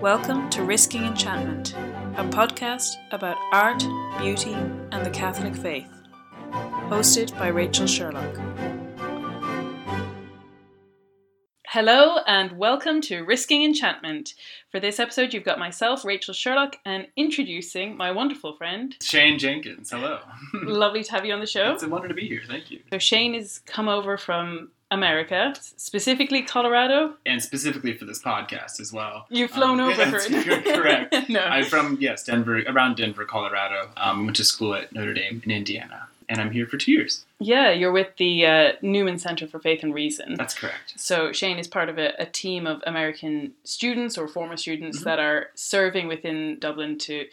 Welcome to Risking Enchantment, a podcast about art, beauty, and the Catholic faith. Hosted by Rachel Sherlock. Hello, and welcome to Risking Enchantment. For this episode, you've got myself, Rachel Sherlock, and introducing my wonderful friend, Shane Jenkins. Hello. Lovely to have you on the show. It's a wonder to be here. Thank you. So, Shane has come over from America, specifically Colorado. And specifically for this podcast as well. You've flown Um, over for it. correct. no. I'm from yes Denver, around Denver, Colorado. Um, went to school at Notre Dame in Indiana, and I'm here for two years. yeah, you're with the uh, Newman Center for Faith and Reason. That's correct. So Shane is part of a, a team of American students or former students Mhm. that are serving within Dublin to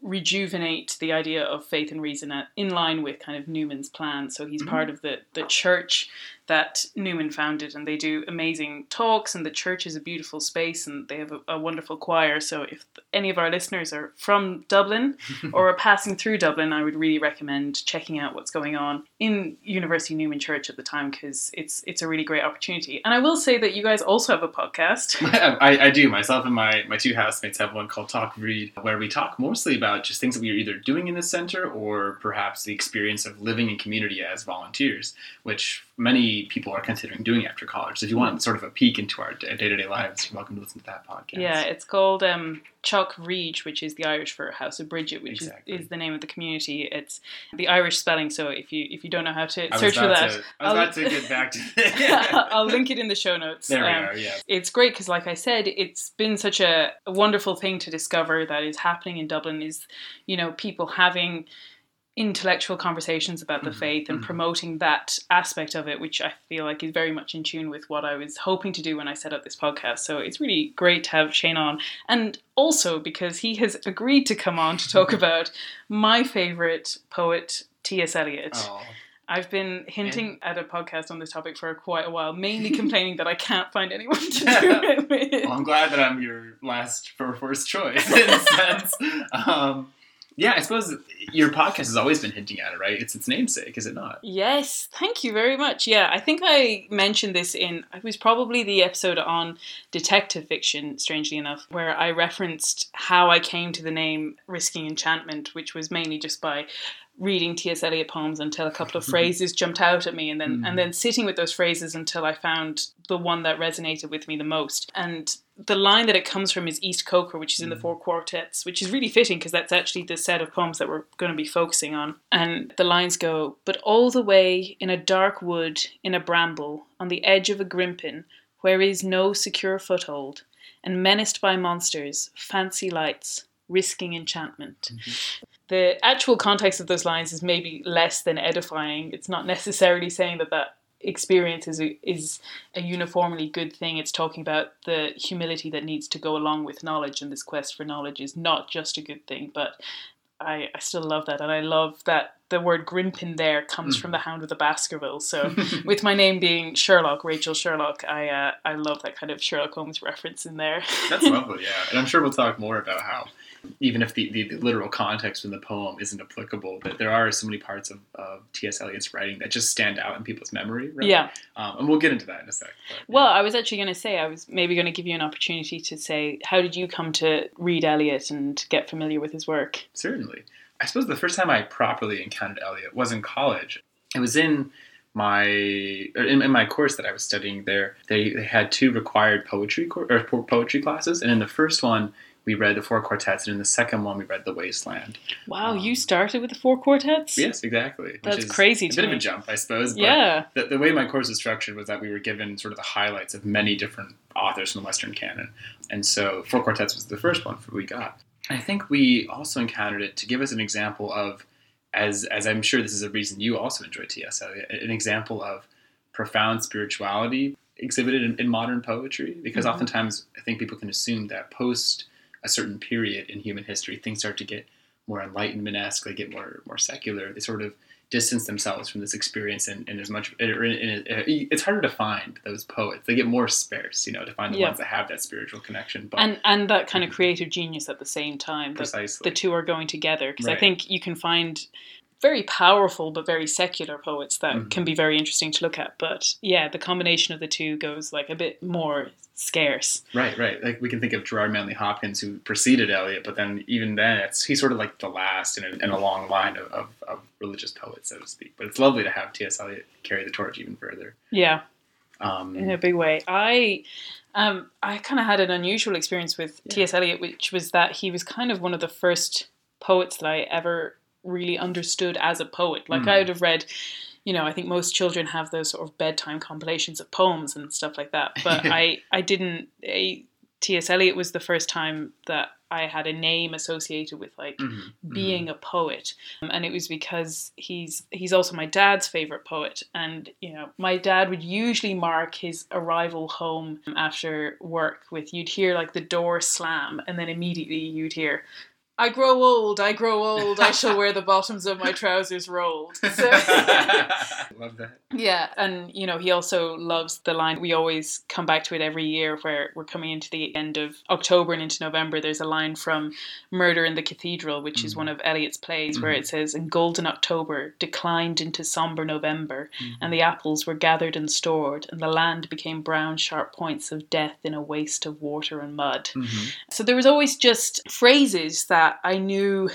rejuvenate the idea of faith and reason at, in line with kind of Newman's plan. So he's Mhm. part of the, the church that Newman founded and they do amazing talks and the church is a beautiful space and they have a, a wonderful choir. So if any of our listeners are from Dublin or are passing through Dublin, I would really recommend checking out what's going on in University Newman Church at the time because it's it's a really great opportunity. And I will say that you guys also have a podcast. I, I do. Myself and my, my two housemates have one called Talk Read, where we talk mostly about just things that we are either doing in the center or perhaps the experience of living in community as volunteers, which many people are considering doing after college. So if you want sort of a peek into our day to day lives, you're welcome to listen to that podcast. Yeah, it's called um, Chalk Reach, which is the Irish for House of Bridget, which Exactly. is, is the name of the community. It's the Irish spelling. So if you if you don't know how to search for that, To, I was I'll- about to get back to I'll link it in the show notes. There we Um, are, yeah. it's great because like i said it's been such a, a wonderful thing to discover that is happening in dublin is you know people having intellectual conversations about the Mhm, faith and mhm. promoting that aspect of it which i feel like is very much in tune with what i was hoping to do when i set up this podcast so it's really great to have shane on and also because he has agreed to come on to talk about my favorite poet ts eliot Oh, I've been hinting at a podcast on this topic for quite a while, mainly complaining that I can't find anyone to do it with. well, I'm glad that I'm your last or first choice in a sense. Um, yeah, I suppose your podcast has always been hinting at it, right? It's its namesake, is it not? Yes, thank you very much. Yeah, I think I mentioned this in it was probably the episode on detective fiction, strangely enough, where I referenced how I came to the name Risking Enchantment, which was mainly just by reading T.S. Eliot poems until a couple of phrases jumped out at me and then Mhm. and then sitting with those phrases until I found the one that resonated with me the most. And the line that it comes from is East Coker, which is in the Mhm. four quartets, which is really fitting because that's actually the set of poems that we're going to be focusing on. And the lines go, But all the way in a dark wood, in a bramble, on the edge of a grimpen, where is no secure foothold, and menaced by monsters, fancy lights, risking enchantment. The actual context of those lines is maybe less than edifying. It's not necessarily saying that that experience is a, is a uniformly good thing. It's talking about the humility that needs to go along with knowledge, and this quest for knowledge is not just a good thing. But I, I still love that, and I love that the word Grimpen there comes from the Hound of the Baskervilles. So with my name being Sherlock, Rachel Sherlock, I uh, I love that kind of Sherlock Holmes reference in there. That's lovely, yeah. And I'm sure we'll talk more about how, even if the, the, the literal context in the poem isn't applicable, that there are so many parts of, of T.S. Eliot's writing that just stand out in people's memory. Right? Yeah. Um, and we'll get into that in a sec. but, yeah. Well, I was actually going to say, I was maybe going to give you an opportunity to say, how did you come to read Eliot and get familiar with his work? Certainly. I suppose the first time I properly encountered Eliot was in college. It was in my or in, in my course that I was studying there. They, they had two required poetry or poetry classes, and in the first one we read the four quartets, and in the second one we read the Wasteland. Wow, Um, you started with the four quartets? Yes, exactly. That's crazy A bit of a jump, I suppose. But Yeah. the, the way my course was structured was that we were given sort of the highlights of many different authors from the Western canon. And so Four Quartets was the first one we got. I think we also encountered it to give us an example of, as, as I'm sure this is a reason you also enjoy T.S. Eliot, an example of profound spirituality exhibited in, in modern poetry. Because Mhm. oftentimes I think people can assume that post a certain period in human history, things start to get more enlightenment-esque, they get more more secular. They sort of distance themselves from this experience, and, and as much and it- and it's harder to find those poets. They get more sparse, you know, to find the Yeah. ones that have that spiritual connection. But And and that kind of mhm. creative genius at the same time. Precisely, the two are going together because I think you can find very powerful but very secular poets that Mhm. can be very interesting to look at. But yeah, the combination of the two goes like a bit more scarce. Right, right. Like we can think of Gerard Manley Hopkins, who preceded Eliot, but then even then, it's he's sort of like the last in a, in a long line of, of, of religious poets, so to speak. But it's lovely to have T.S. Eliot carry the torch even further. Yeah, Um, in a big way. I um I kind of had an unusual experience with Yeah. T.S. Eliot, which was that he was kind of one of the first poets that I ever really understood as a poet. Like Mm. I would have read, you know, I think most children have those sort of bedtime compilations of poems and stuff like that. But I I didn't. T.S. Eliot was the first time that I had a name associated with like mhm, being a poet Um, and it was because he's he's also my dad's favorite poet and you know my dad would usually mark his arrival home after work with you'd hear like the door slam and then immediately you'd hear I grow old, I grow old, I shall wear the bottoms of my trousers rolled. So. Love that. yeah, and you know, he also loves the line. We always come back to it every year where we're coming into the end of October and into November. There's a line from Murder in the Cathedral, which is Mhm. one of Eliot's plays, where Mhm. it says, In golden October declined into somber November, Mhm. and the apples were gathered and stored, and the land became brown, sharp points of death in a waste of water and mud. Mhm. So there was always just phrases that I knew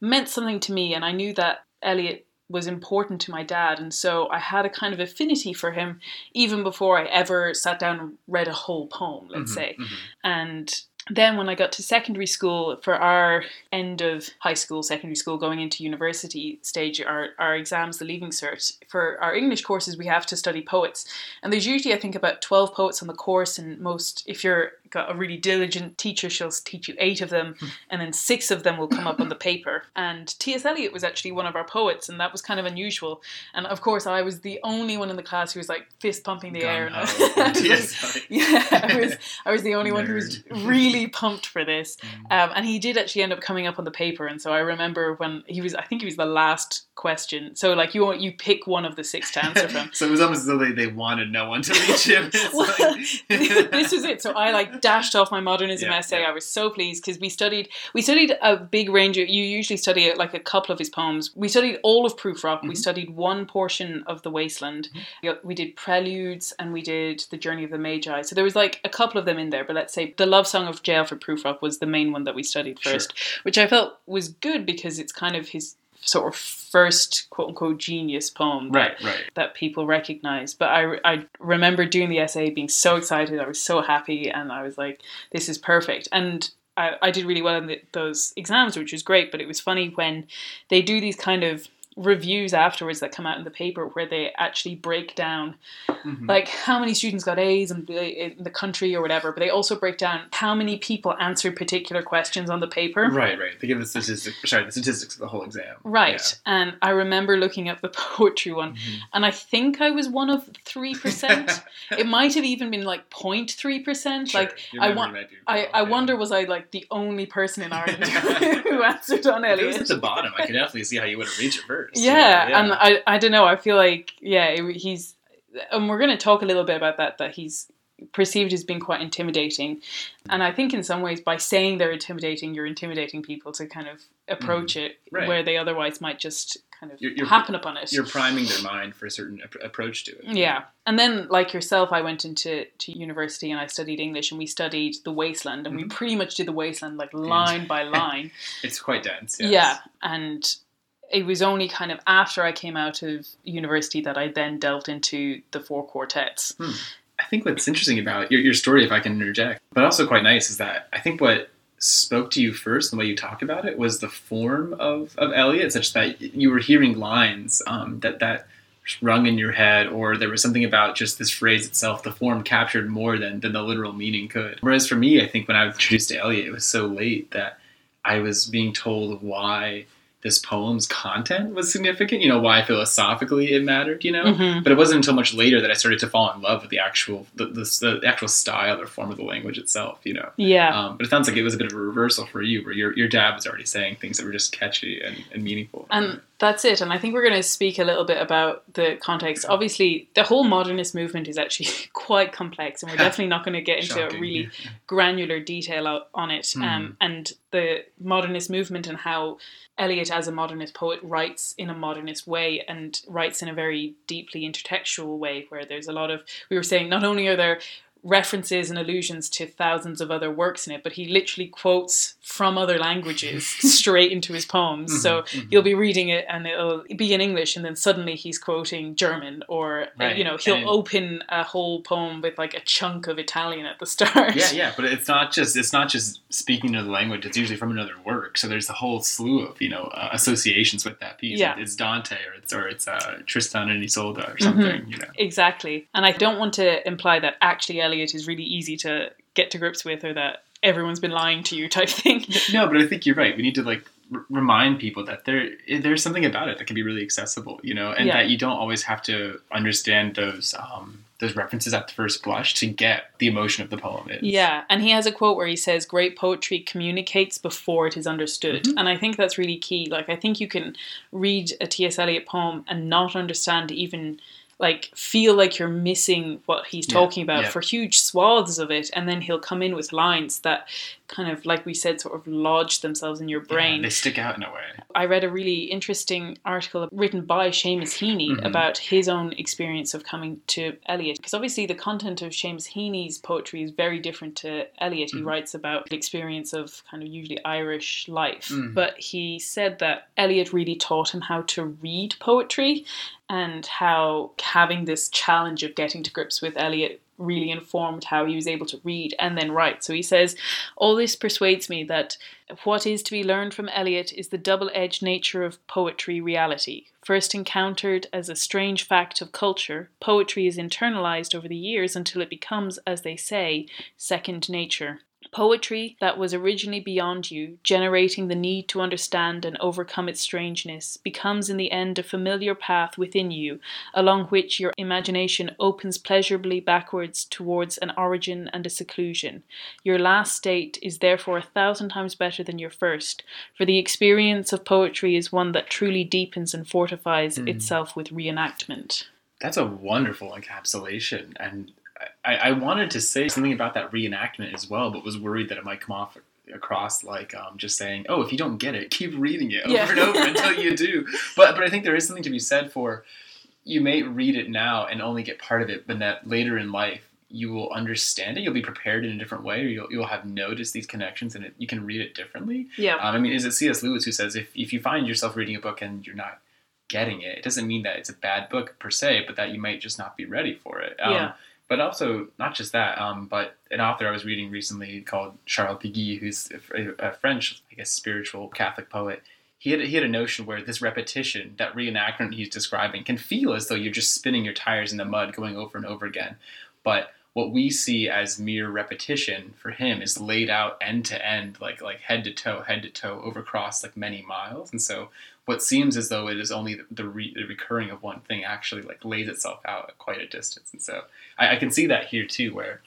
meant something to me, and I knew that Eliot was important to my dad, and so I had a kind of affinity for him even before I ever sat down and read a whole poem, let's Mhm. say. Mhm. And then when I got to secondary school, for our end of high school, secondary school, going into university stage, our, our exams, the Leaving Cert, for our English courses, we have to study poets. And there's usually, I think, about 12 poets on the course, and most, if you're got a really diligent teacher, she'll teach you eight of them, and then six of them will come up on the paper. And T.S. Eliot was actually one of our poets, and that was kind of unusual. And of course, I was the only one in the class who was like fist pumping the air. And I, Gung-ho for I was like, T.S. Eliot. yeah, I was I was the only one who was really pumped for this. Mm. Um, and he did actually end up coming up on the paper, and so I remember when he was. I think he was the last question. So like you you pick one of the six to answer from. so it was almost as though they, they wanted no one to reach him. Well, like- this was it. So I like dashed off my modernism Yeah, essay. yeah. I was so pleased because we studied we studied a big range of. You usually study like a couple of his poems. We studied all of Prufrock. We Mhm. studied one portion of The Wasteland. Mm-hmm. We did Preludes and we did The Journey of the Magi. So there was like a couple of them in there. But let's say the love song of J. Alfred Prufrock was the main one that we studied Sure. first, which I felt was good because it's kind of his sort of first quote unquote genius poem that right, right. that people recognize. But I, I remember doing the essay, being so excited. I was so happy, and I was like, "This is perfect." And I, I did really well in the, those exams, which was great. But it was funny when they do these kind of reviews afterwards that come out in the paper where they actually break down Mhm. like how many students got A's in, in the country or whatever, but they also break down how many people answered particular questions on the paper. Right, right. They give the statistics. Sorry, the statistics of the whole exam. Right. And I remember looking at the poetry one, Yeah. Mhm. and I think I was one of 3%. it might have even been like 0.3%. Sure, Like, I want- I, I yeah. wone was I like the only person in Ireland who answered on If it was at the bottom, I could definitely see how you would have reached it first. Yeah, and I, I don't know. I feel like yeah, he's, and we're going to talk a little bit about that. That he's perceived as being quite intimidating, and I think in some ways by saying they're intimidating, you're intimidating people to kind of approach it Mm-hmm. Right. where they otherwise might just kind of You're- you're- happen upon it. you're priming their mind for a certain ap- approach to it. Yeah, and then like yourself, I went into to university and I studied English, and we studied the Wasteland, and we Mhm. pretty much did the Wasteland like line by line. it's quite dense. Yes. Yeah, and it was only kind of after I came out of university that I then delved into the four quartets. I think what's interesting about your, your story, if I can interject, but also quite nice, is that I think what spoke to you first, the way you talk about it, was the form of, of Eliot, such that you were hearing lines um, that that rung in your head, or there was something about just this phrase itself, the form captured more than, than the literal meaning could. Whereas for me, I think when I was introduced to Eliot, it was so late that I was being told why this poem's content was significant, you know, why philosophically it mattered, you know? Mhm. But it wasn't until much later that I started to fall in love with the actual the, the, the actual style or form of the language itself. You know, Yeah, um, but it sounds like it was a bit of a reversal for you, where your your dad was already saying things that were just catchy and, and meaningful. and That's it. And I think we're going to speak a little bit about the context. Obviously, the whole modernist movement is actually quite complex, and we're definitely not going to get into Shocking. a really granular detail on it. Mm. Um, and the modernist movement and how Eliot, as a modernist poet, writes in a modernist way and writes in a very deeply intertextual way, where there's a lot of, we were saying, not only are there references and allusions to thousands of other works in it, but he literally quotes from other languages straight into his poems. So Mhm, mhm. you'll be reading it and it'll be in English, and then suddenly he's quoting German, or Right. you know he'll And- open a whole poem with like a chunk of Italian at the start. Yeah, yeah, but it's not just it's not just speaking another language. It's usually from another work. So there's a whole slew of you know uh, associations with that piece. Yeah. it's Dante or it's or it's uh, Tristan and Isolde Mm-hmm. or something. You know, Exactly. And I don't want to imply that actually Eliot is really easy to get to grips with or that everyone's been lying to you type thing. no, but I think you're right. We need to like r- remind people that there there's something about it that can be really accessible. You know, and Yeah. that you don't always have to understand those um, those references at the first blush to get the emotion of the poem. Is. Yeah, and he has a quote where he says, Great poetry communicates before it is understood. Mhm. And I think that's really key. Like, I think you can read a T.S. Eliot poem and not understand, even like feel like you're missing what he's Yeah, talking about yeah. for huge swaths of it. And then he'll come in with lines that kind of, like we said, sort of lodge themselves in your Yeah, brain. they stick out in a way. I read a really interesting article written by Seamus Heaney Mhm. about his own experience of coming to Eliot. Because obviously, the content of Seamus Heaney's poetry is very different to Eliot. He Mhm. writes about the experience of kind of usually Irish life. Mhm. But he said that Eliot really taught him how to read poetry and how having this challenge of getting to grips with Eliot really informed how he was able to read and then write. So he says, All this persuades me that what is to be learned from Eliot is the double edged nature of poetry reality. First encountered as a strange fact of culture, poetry is internalized over the years until it becomes, as they say, second nature. Poetry that was originally beyond you, generating the need to understand and overcome its strangeness, becomes in the end a familiar path within you, along which your imagination opens pleasurably backwards towards an origin and a seclusion. Your last state is therefore a thousand times better than your first, for the experience of poetry is one that truly deepens and fortifies Mm. itself with reenactment. That's a wonderful encapsulation, and I, I wanted to say something about that reenactment as well, but was worried that it might come off across like um, just saying, "Oh, if you don't get it, keep reading it over Yeah. and over until you do." But but I think there is something to be said for you may read it now and only get part of it, but that later in life you will understand it. You'll be prepared in a different way, or you'll, you'll have noticed these connections, and it, you can read it differently. Yeah. Um, I mean, is it C.S. Lewis who says if, if you find yourself reading a book and you're not getting it, it doesn't mean that it's a bad book per se, but that you might just not be ready for it. Um, Yeah. But also, not just that, um, but an author I was reading recently called Charles Péguy, who's a, a French, I guess, spiritual Catholic poet. He had, he had a notion where this repetition, that reenactment he's describing, can feel as though you're just spinning your tires in the mud going over and over again. But what we see as mere repetition for him is laid out end to end, like like head to toe, head to toe, over across like many miles. And so, what seems as though it is only the, the, re, the recurring of one thing actually like lays itself out at quite a distance. And so, I, I can see that here too, where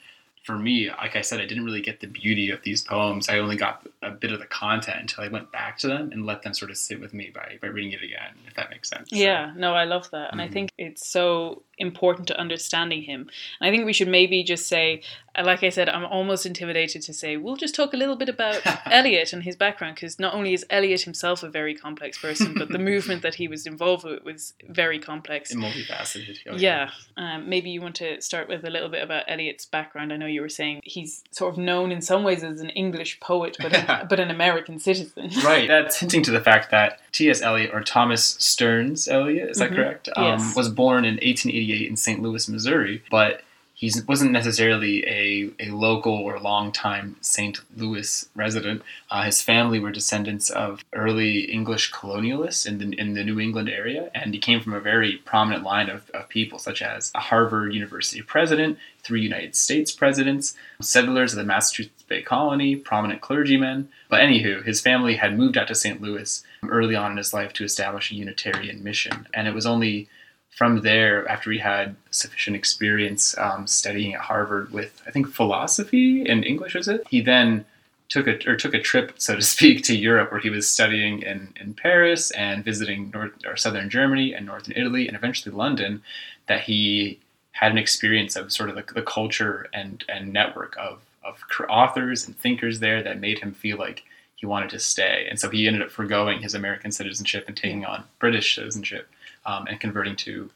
for me, like I said, I didn't really get the beauty of these poems. I only got a bit of the content until I went back to them and let them sort of sit with me by, by reading it again, if that makes sense. So- Yeah, no, I love that. And I Mhm. think it's so important to understanding him. And I think we should maybe just say, uh, like I said, I'm almost intimidated to say, we'll just talk a little bit about Eliot and his background, because not only is Eliot himself a very complex person, but the movement that he was involved with was very complex. And multifaceted. Oh, Yeah, um, maybe you want to start with a little bit about Eliot's background. I know you were saying he's sort of known in some ways as an English poet, but an, but an American citizen. Right. That's hinting to the fact that T.S. Eliot, or Thomas Stearns Eliot, is that Mhm. correct? Yes. was born in 1888 in St. Louis, Missouri, but he wasn't necessarily a, a local or long-time St. Louis resident. Uh, his family were descendants of early English colonialists in the, in the New England area, and he came from a very prominent line of, of people, such as a Harvard University president, three United States presidents, settlers of the Massachusetts Bay Colony, prominent clergymen. But anywho, his family had moved out to St. Louis early on in his life to establish a Unitarian mission, and it was only from there, after he had sufficient experience um, studying at Harvard with, I think, philosophy and English, is it? He then took a or took a trip, so to speak, to Europe, where he was studying in, in Paris and visiting north or southern Germany and northern Italy, and eventually London, that he had an experience of sort of the, the culture and and network of of authors and thinkers there that made him feel like he wanted to stay, and so he ended up foregoing his American citizenship and taking on British citizenship um, and converting to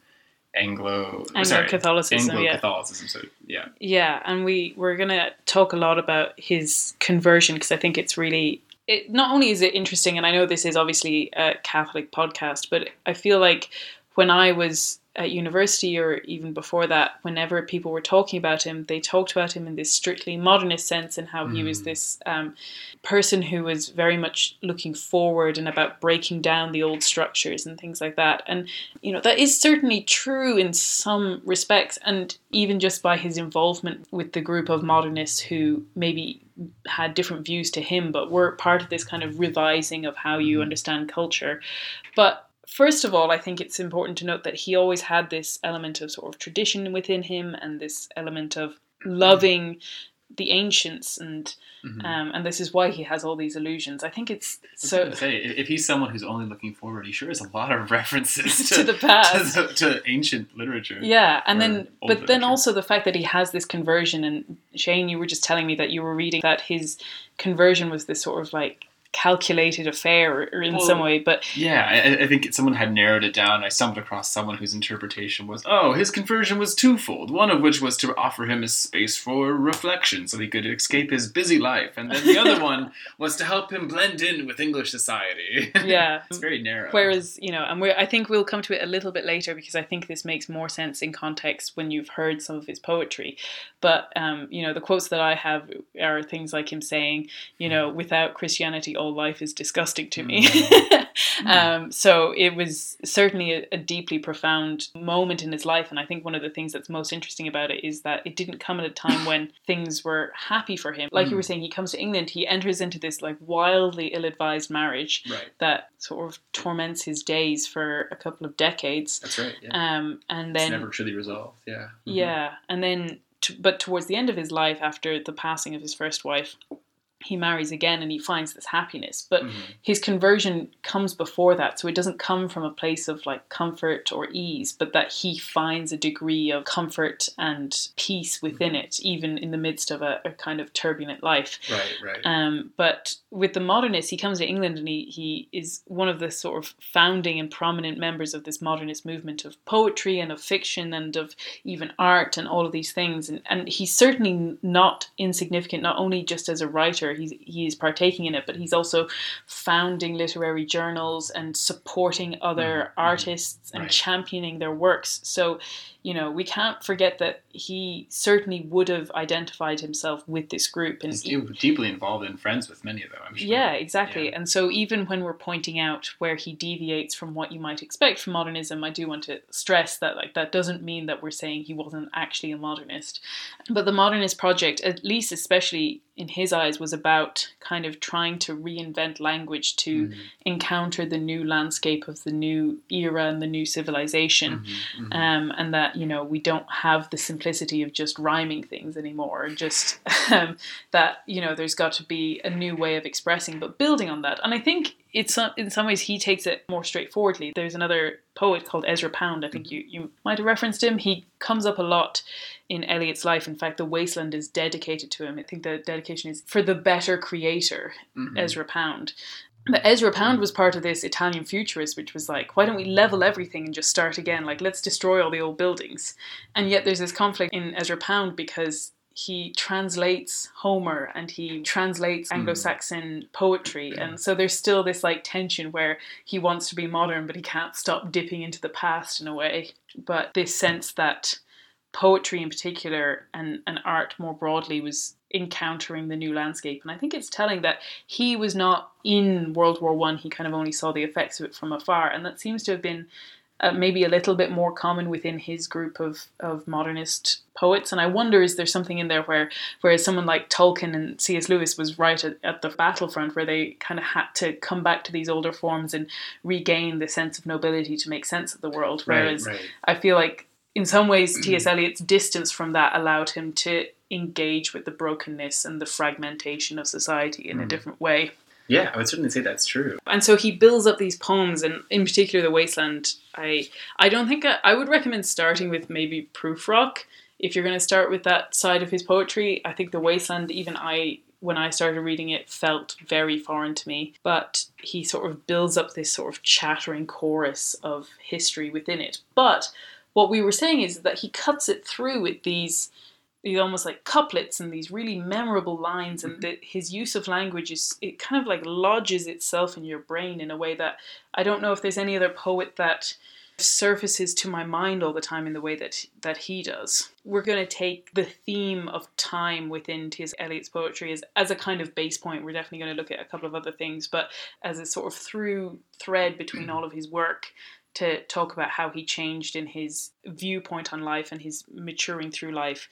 Anglo Anglo Catholicism. Anglo yeah. So yeah, Yeah, and we we're gonna talk a lot about his conversion because I think it's really. It, not only is it interesting, and I know this is obviously a Catholic podcast, but I feel like when I was at university or even before that, whenever people were talking about him, they talked about him in this strictly modernist sense and how he was Mm. this um, person who was very much looking forward and about breaking down the old structures and things like that. And, you know, that is certainly true in some respects. And even just by his involvement with the group of modernists who maybe had different views to him, but were part of this kind of revising of how you understand culture. But First of all, I think it's important to note that he always had this element of sort of tradition within him and this element of loving the ancients and Mhm. um, and this is why he has all these illusions. I think it's I so say if he's someone who's only looking forward, he sure has a lot of references to, to the past. to, to ancient literature. Yeah, and then, but then also the fact that he has this conversion, and Shane, you were just telling me that you were reading that his conversion was this sort of like calculated affair or, in Well, some way, but Yeah, I, I think someone had narrowed it down. I stumbled across someone whose interpretation was, oh, his conversion was twofold. One of which was to offer him a space for reflection so he could escape his busy life. And then the other one was to help him blend in with English society. yeah. it's very narrow. Whereas, you know, and I think we'll come to it a little bit later because I think this makes more sense in context when you've heard some of his poetry. But, um, you know, the quotes that I have are things like him saying, you know, without Christianity, all life is disgusting to me. um, so it was certainly a, a deeply profound moment in his life. And I think one of the things that's most interesting about it is that it didn't come at a time when things were happy for him. Like you were saying, he comes to England, he enters into this like wildly ill advised marriage Right. that sort of torments his days for a couple of decades. That's right. Yeah. Um, and it's then, never truly resolved. Yeah. Mhm. yeah, and then, but towards the end of his life, after the passing of his first wife, he marries again and he finds this happiness. But Mhm. his conversion comes before that, so it doesn't come from a place of like comfort or ease, but that he finds a degree of comfort and peace within it, even in the midst of a, a kind of turbulent life. Right, right. Um, but with the modernists, he comes to England and he, he is one of the sort of founding and prominent members of this modernist movement of poetry and of fiction and of even art and all of these things. And, and he's certainly not insignificant, not only just as a writer, he's, he is partaking in it, but he's also founding literary journals and supporting other Mhm, mhm. artists and Right. championing their works. So, you know, we can't forget that he certainly would have identified himself with this group. And He's deep- deeply involved and friends with many of them, I'm sure. yeah, exactly. Yeah. And so even when we're pointing out where he deviates from what you might expect from modernism, I do want to stress that like that doesn't mean that we're saying he wasn't actually a modernist. But the modernist project, at least especially in his eyes, was about kind of trying to reinvent language to Mhm, encounter the new landscape of the new era and the new civilization. mhm, mhm. Um, and that you know we don't have the simplicity of just rhyming things anymore. Just um, that you know there's got to be a new way of expressing, but building on that. And I think it's uh, in some ways he takes it more straightforwardly. There's another poet called Ezra Pound. I think you you might have referenced him. He comes up a lot in Eliot's life. In fact, the Wasteland is dedicated to him. I think the dedication is for the better creator, Mhm. Ezra Pound. But Ezra Pound hmm. was part of this Italian futurist, which was like, why don't we level everything and just start again? Like, let's destroy all the old buildings. And yet there's this conflict in Ezra Pound because he translates Homer and he translates hmm. Anglo Saxon poetry. Hmm. And so there's still this like tension where he wants to be modern, but he can't stop dipping into the past in a way. But this sense that poetry in particular and, and art more broadly was encountering the new landscape. And I think it's telling that he was not in World War One. He kind of only saw the effects of it from afar, and that seems to have been uh, maybe a little bit more common within his group of, of modernist poets. And I wonder, is there something in there where, whereas someone like Tolkien and C.S. Lewis was right at, at the battlefront, where they kind of had to come back to these older forms and regain the sense of nobility to make sense of the world. Right, Whereas right. I feel like in some ways T.S. Eliot's distance from that allowed him to engage with the brokenness and the fragmentation of society in a Mm. different way. Yeah, I would certainly say that's true. And so he builds up these poems, and in particular, the Wasteland. I I don't think I, I would recommend starting with maybe Prufrock if you're going to start with that side of his poetry. I think the Wasteland, even I when I started reading it, felt very foreign to me. But he sort of builds up this sort of chattering chorus of history within it. But what we were saying is that he cuts it through with these these almost like couplets and these really memorable lines and mm-hmm. the, his use of language is it kind of like lodges itself in your brain in a way that i don't know if there's any other poet that surfaces to my mind all the time in the way that that he does we're going to take the theme of time within T.S. Eliot's poetry as, as a kind of base point. We're definitely going to look at a couple of other things, but as a sort of through thread between all of his work, to talk about how he changed in his viewpoint on life and his maturing through life.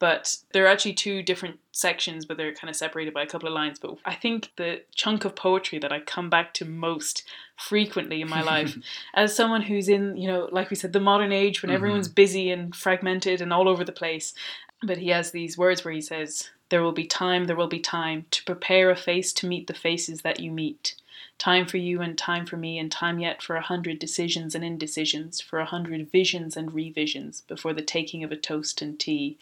But there are actually two different sections, but they're kind of separated by a couple of lines. But I think the chunk of poetry that I come back to most frequently in my life, as someone who's in, you know, like we said, the modern age when Mhm. everyone's busy and fragmented and all over the place. But he has these words where he says, There will be time, there will be time to prepare a face to meet the faces that you meet. Time for you and time for me, and time yet for a hundred decisions and indecisions, for a hundred visions and revisions before the taking of a toast and tea.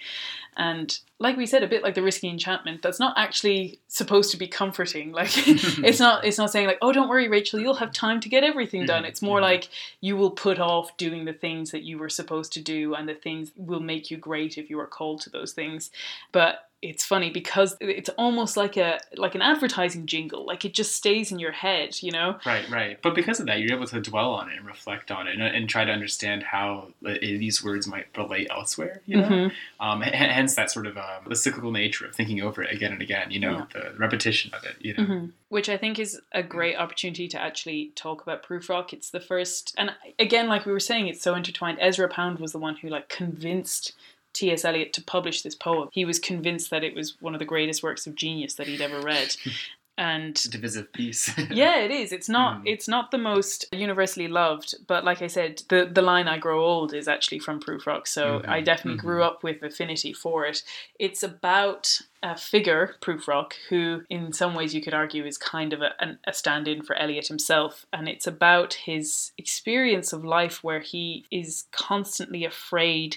And like we said, a bit like the risky enchantment, that's not actually supposed to be comforting. Like it's not it's not saying like, oh don't worry, Rachel, you'll have time to get everything done. Mhm, It's more mhm. like you will put off doing the things that you were supposed to do and the things will make you great if you are called to those things. But it's funny because it's almost like a like an advertising jingle. Like it just stays in your head, you know? Right, right. But because of that, you're able to dwell on it and reflect on it and, and try to understand how uh, these words might relate elsewhere. You know, Mhm. um, hence that sort of um, the cyclical nature of thinking over it again and again. You know, the repetition of it. You know, Mhm. Which I think is a great opportunity to actually talk about Prufrock. It's the first, and again, like we were saying, it's so intertwined. Ezra Pound was the one who like convinced T.S. Eliot to publish this poem. He was convinced that it was one of the greatest works of genius that he'd ever read, and a divisive piece. yeah, it is. It's not. Mm. It's not the most universally loved, but like I said, the the line "I grow old" is actually from Prufrock, so Mhm, I definitely grew up with affinity for it. It's about a figure, Prufrock, who, in some ways, you could argue is kind of a, an, a stand-in for Eliot himself, and it's about his experience of life, where he is constantly afraid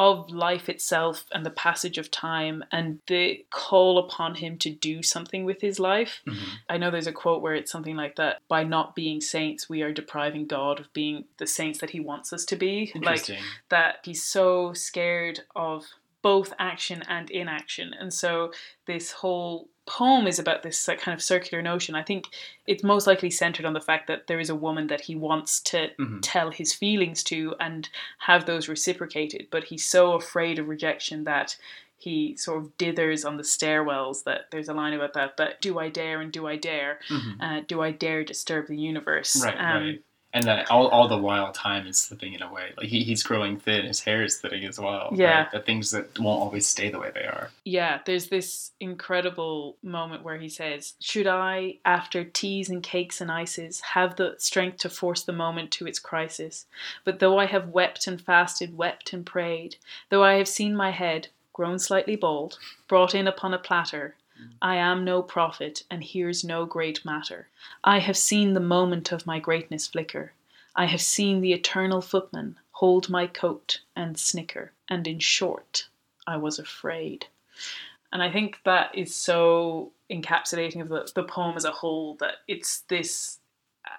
of life itself and the passage of time and the call upon him to do something with his life. Mhm. I know there's a quote where it's something like that by not being saints, we are depriving God of being the saints that he wants us to be. Like that he's so scared of both action and inaction. And so this whole poem is about this like, kind of circular notion. I think it's most likely centered on the fact that there is a woman that he wants to Mhm. tell his feelings to and have those reciprocated, but he's so afraid of rejection that he sort of dithers on the stairwells that there's a line about that that do I dare and do I dare Mhm. uh, do I dare disturb the universe Right, um, right. And that all, all the while time is slipping in a way. Like he, he's growing thin, his hair is thinning as well. Yeah. right? The things that won't always stay the way they are. Yeah, there's this incredible moment where he says, Should I, after teas and cakes and ices, have the strength to force the moment to its crisis? But though I have wept and fasted, wept and prayed, though I have seen my head, grown slightly bald, brought in upon a platter, I am no prophet, and here's no great matter. I have seen the moment of my greatness flicker. I have seen the eternal footman hold my coat and snicker, and in short, I was afraid. And I think that is so encapsulating of the, the poem as a whole that it's this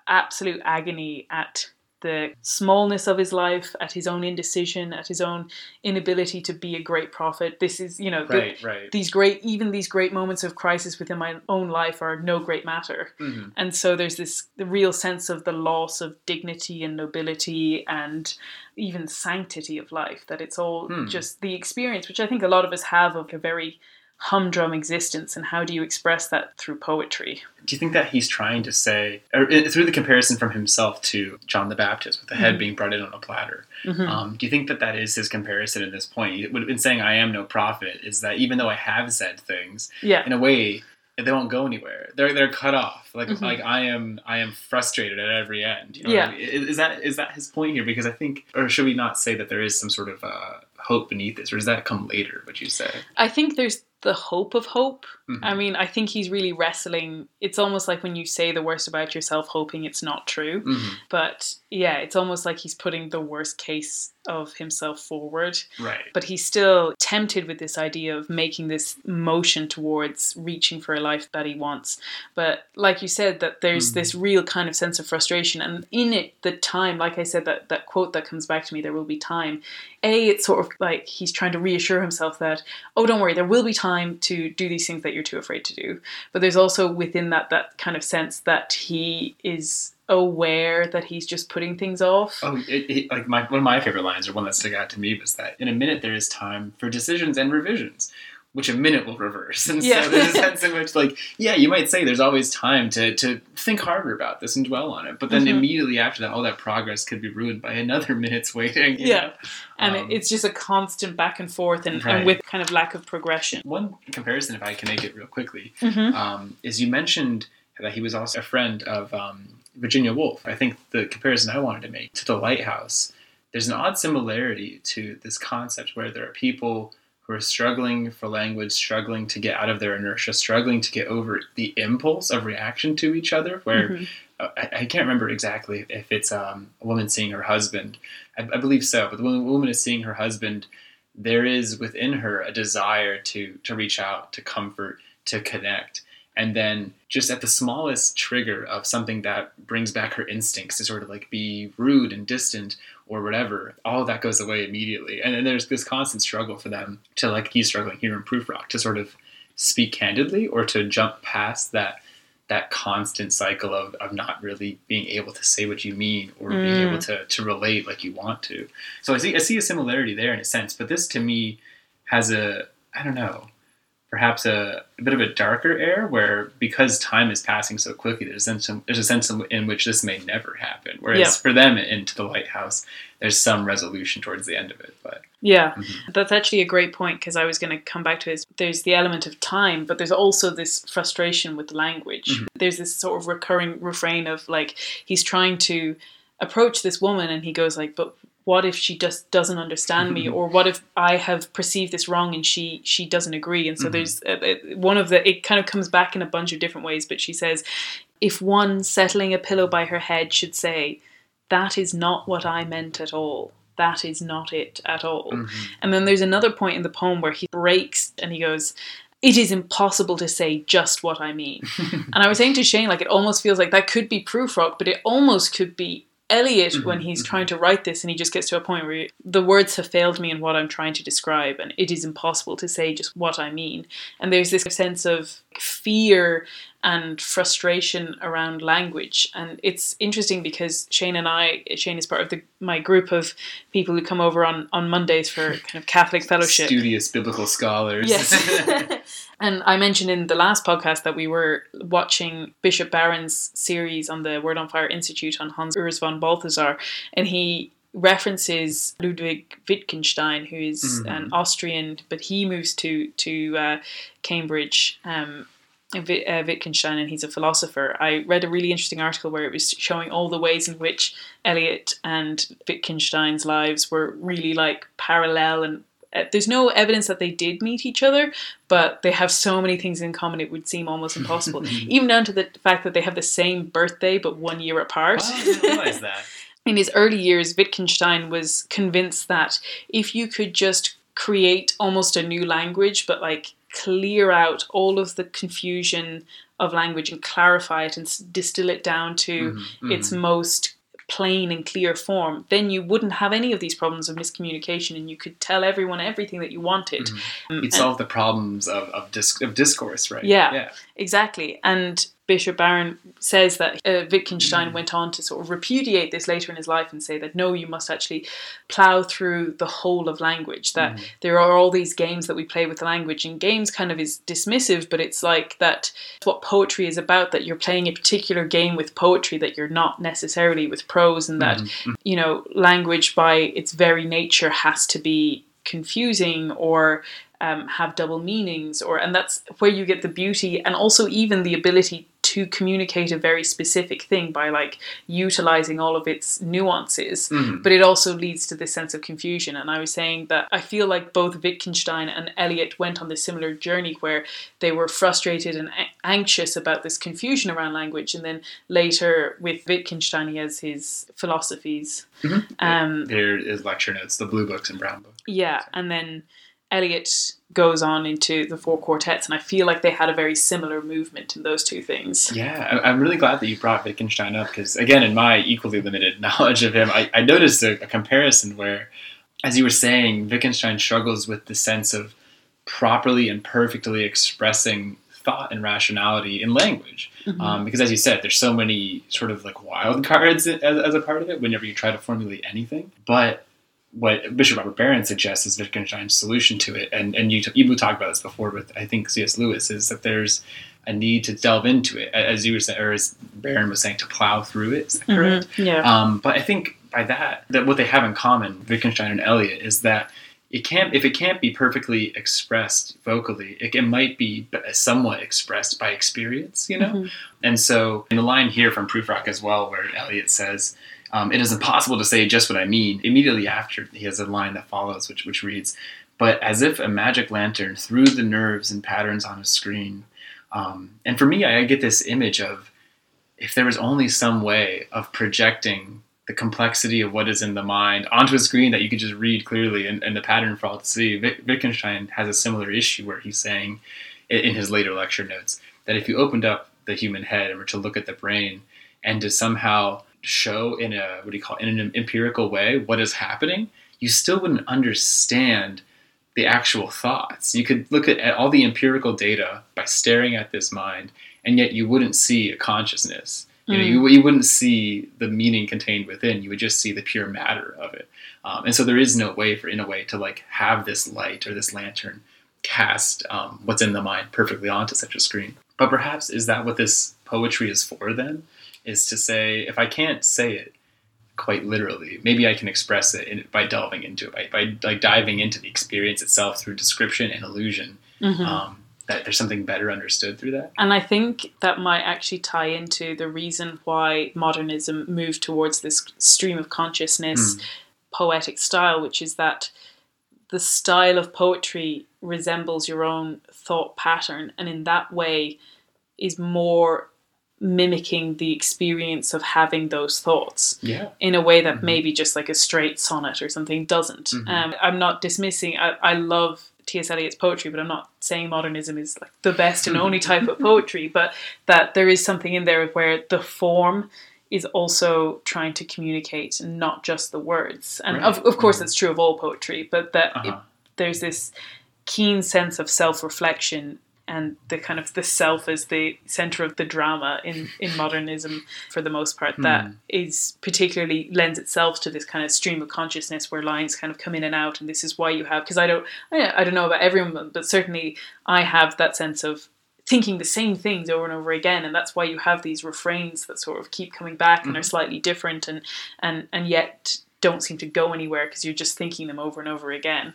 absolute agony at the smallness of his life, at his own indecision, at his own inability to be a great prophet. This is, you know, the, Right, right. these great, even these great moments of crisis within my own life are no great matter. Mhm. And so there's this the real sense of the loss of dignity and nobility and even sanctity of life, that it's all Hmm. just the experience, which I think a lot of us have of a very humdrum existence. And how do you express that through poetry? Do you think that he's trying to say, uh, through the comparison from himself to John the Baptist with the head Mhm. being brought in on a platter, Mhm. um, do you think that that is his comparison at this point? He would have been saying, I am no prophet, is that even though I have said things, yeah. in a way, they won't go anywhere. They're they're cut off. Like Mhm. like I am I am frustrated at every end. You know Yeah. I mean? Is, is that is that his point here? Because I think, or should we not say that there is some sort of uh, hope beneath this, or does that come later? Would you say? I think there's the hope of hope. Mhm. I mean, I think he's really wrestling. It's almost like when you say the worst about yourself, hoping it's not true. Mhm. But yeah, it's almost like he's putting the worst case of himself forward. Right. But he's still tempted with this idea of making this motion towards reaching for a life that he wants. But like you said, that there's Mhm. this real kind of sense of frustration. And in it, the time, like I said, that, that quote that comes back to me, there will be time. A, it's sort of like he's trying to reassure himself that, oh, don't worry, there will be time to do these things that you're too afraid to do. But there's also within that that kind of sense that he is aware that he's just putting things off. Oh, it, it, like my one of my favorite lines, or one that stuck out to me, was that in a minute there is time for decisions and revisions, which a minute will reverse. And Yeah. so there's sense in which, like, yeah, you might say there's always time to to think harder about this and dwell on it, but then Mhm. immediately after that, all that progress could be ruined by another minute's waiting. Yeah. know? and Um, it's just a constant back and forth and, Right. and with kind of lack of progression. one comparison, if I can make it real quickly, Mm-hmm. um, is you mentioned that he was also a friend of um, Virginia Woolf. I think the comparison I wanted to make to the lighthouse, there's an odd similarity to this concept where there are people who are struggling for language, struggling to get out of their inertia, struggling to get over the impulse of reaction to each other, where Mhm. uh, I, I can't remember exactly if it's um, a woman seeing her husband. I, I believe so, but the woman, woman is seeing her husband. There is within her a desire to to reach out, to comfort, to connect, and then just at the smallest trigger of something that brings back her instincts to sort of like be rude and distant or whatever, all that goes away immediately. And then there's this constant struggle for them to like he's struggling here in Prufrock to sort of speak candidly or to jump past that that constant cycle of, of not really being able to say what you mean or being Mm. able to, to relate like you want to. So I see I see a similarity there in a sense, but this to me has a I don't know, perhaps a, a bit of a darker air where because time is passing so quickly, there's a sense in, there's a sense in, in which this may never happen. Whereas Yeah. for them into the lighthouse, there's some resolution towards the end of it. But Yeah, Mhm. that's actually a great point because I was going to come back to it. There's the element of time, but there's also this frustration with language. Mhm. There's this sort of recurring refrain of like he's trying to approach this woman and he goes like, "But what if she just doesn't understand me, or what if I have perceived this wrong and she she doesn't agree?" And so Mhm. there's uh, uh, one of the it kind of comes back in a bunch of different ways. But she says, "If one settling a pillow by her head should say." That is not what I meant at all. That is not it at all. Mhm. And then there's another point in the poem where he breaks and he goes, It is impossible to say just what I mean. and I was saying to Shane, like, it almost feels like that could be Prufrock, but it almost could be Eliot when Mhm, he's trying to write this and he just gets to a point where the words have failed me in what I'm trying to describe, and it is impossible to say just what I mean. And there's this sense of fear and frustration around language. And it's interesting because Shane and I, Shane is part of the, my group of people who come over on, on Mondays for kind of Catholic fellowship. studious biblical scholars. Yes. and I mentioned in the last podcast that we were watching Bishop Barron's series on the Word on Fire Institute on Hans Urs von Balthasar, and he references Ludwig Wittgenstein, who is Mhm. an Austrian, but he moves to to uh, Cambridge. Um, Wittgenstein, and he's a philosopher. I read a really interesting article where it was showing all the ways in which Eliot and Wittgenstein's lives were really like parallel and uh, there's no evidence that they did meet each other, but they have so many things in common it would seem almost impossible. Even down to the fact that they have the same birthday but one year apart. Wow, I didn't realize that. In his early years, Wittgenstein was convinced that if you could just create almost a new language, but like clear out all of the confusion of language and clarify it and s- distill it down to Mhm, mhm. its most plain and clear form, then you wouldn't have any of these problems of miscommunication and you could tell everyone everything that you wanted. Mhm. Um, You'd and- solve the problems of, of, dis- of discourse, right? Yeah. Yeah. Exactly. And Bishop Barron says that uh, Wittgenstein Mm. went on to sort of repudiate this later in his life and say that no, you must actually plow through the whole of language. That Mhm. there are all these games that we play with the language, and games kind of is dismissive, but it's like that what poetry is about that you're playing a particular game with poetry that you're not necessarily with prose, and that Mhm. you know, language by its very nature has to be confusing or um, have double meanings, or and that's where you get the beauty and also even the ability to communicate a very specific thing by like utilizing all of its nuances Mhm. but it also leads to this sense of confusion and i was saying that i feel like both wittgenstein and eliot went on this similar journey where they were frustrated and a- anxious about this confusion around language and then later with wittgenstein he has his philosophies Mhm. um, There is lecture notes, the blue books and brown book. yeah, and then Eliot goes on into the four quartets, and I feel like they had a very similar movement in those two things. Yeah, I'm really glad that you brought Wittgenstein up because, again, in my equally limited knowledge of him, I, I noticed a, a comparison where, as you were saying, Wittgenstein struggles with the sense of properly and perfectly expressing thought and rationality in language. Mhm. Um, because, as you said, there's so many sort of like wild cards as, as a part of it whenever you try to formulate anything. But what Bishop Robert Barron suggests is Wittgenstein's solution to it, and and you you talked about this before with I think C.S. Lewis, is that there's a need to delve into it, as you were saying, or as Barron was saying, to plow through it. Is that correct? Mhm, Yeah. Um, but I think by that, that what they have in common, Wittgenstein and Eliot, is that it can't if it can't be perfectly expressed vocally, it, it might be somewhat expressed by experience, you know. Mhm. And so, in the line here from Prufrock as well, where Eliot says, um, "It is impossible to say just what I mean." Immediately after, he has a line that follows, which which reads, "But as if a magic lantern threw the nerves and patterns on a screen." Um, and for me, I get this image of if there was only some way of projecting the complexity of what is in the mind onto a screen that you could just read clearly and, and the pattern for all to see. Witt- Wittgenstein has a similar issue where he's saying in, in his later lecture notes that if you opened up the human head and were to look at the brain and to somehow show in a what do you call it, in an empirical way what is happening, you still wouldn't understand the actual thoughts. You could look at, at all the empirical data by staring at this mind, and yet you wouldn't see a consciousness. You know, Mm. you, you wouldn't see the meaning contained within. You would just see the pure matter of it. Um, and so there is no way for, in a way, to like have this light or this lantern cast um, what's in the mind perfectly onto such a screen. But perhaps is that what this poetry is for? Then is to say, if I can't say it quite literally, maybe I can express it in, by delving into it, by, by like diving into the experience itself through description and illusion. Mhm. Um, that there's something better understood through that. And I think that might actually tie into the reason why modernism moved towards this stream of consciousness poetic style, which is that the style of poetry resembles your own thought pattern, and in that way is more mimicking the experience of having those thoughts Yeah. in a way that Mhm. maybe just like a straight sonnet or something doesn't. Mhm. Um, I'm not dismissing. I, I love T.S. Eliot's poetry, but I'm not saying modernism is like the best and only type of poetry. But that there is something in there where the form is also trying to communicate, not just the words. And of, Right. of course, Mhm. that's true of all poetry. But that Uh-huh. there's this keen sense of self-reflection and the kind of the self as the center of the drama in in modernism for the most part that Hmm. is particularly lends itself to this kind of stream of consciousness where lines kind of come in and out and this is why you have because I don't I, I don't know about everyone but certainly I have that sense of thinking the same things over and over again and that's why you have these refrains that sort of keep coming back and are Mhm. slightly different and and and yet don't seem to go anywhere because you're just thinking them over and over again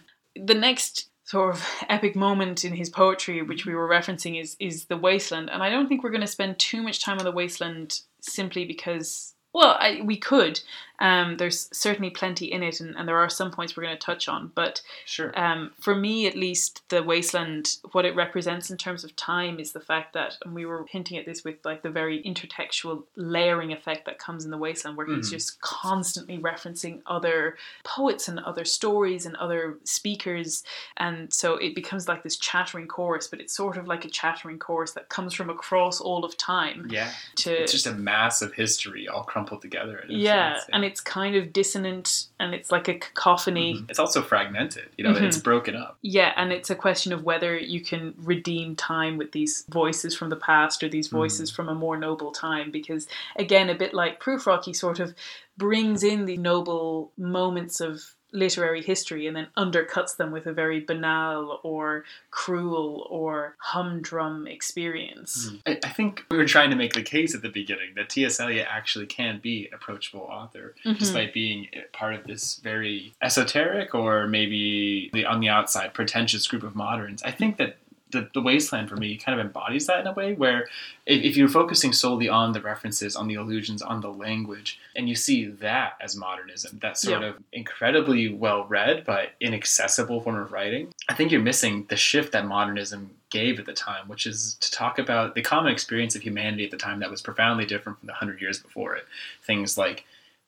the next sort of epic moment in his poetry, which we mm-hmm. were referencing, is is the wasteland. And I don't think we're going to spend too much time on the wasteland simply because, well, I, we could. Um, there's certainly plenty in it, and, and there are some points we're going to touch on. But Sure. um, for me, at least, the wasteland, what it represents in terms of time is the fact that, and we were hinting at this with like the very intertextual layering effect that comes in the wasteland, where he's Mhm. just constantly referencing other poets and other stories and other speakers, and so it becomes like this chattering chorus, but it's sort of like a chattering chorus that comes from across all of time Yeah. to It's just a mass of history all crumpled together. yeah, and it's kind of dissonant and it's like a cacophony. Mhm. It's also fragmented. You know, Mhm. it's broken up. Yeah, and it's a question of whether you can redeem time with these voices from the past or these voices from a more noble time. Because, again, a bit like Prufrock, he sort of brings in the noble moments of literary history and then undercuts them with a very banal or cruel or humdrum experience. I, I think we were trying to make the case at the beginning that T.S. Eliot actually can be an approachable author, Mhm. despite being part of this very esoteric or maybe the on the outside pretentious group of moderns. I think that the, the wasteland for me kind of embodies that in a way where if, if you're focusing solely on the references on the allusions on the language and you see that as modernism that sort Yeah. of incredibly well read but inaccessible form of writing i think you're missing the shift that modernism gave at the time which is to talk about the common experience of humanity at the time that was profoundly different from the hundred years before it things like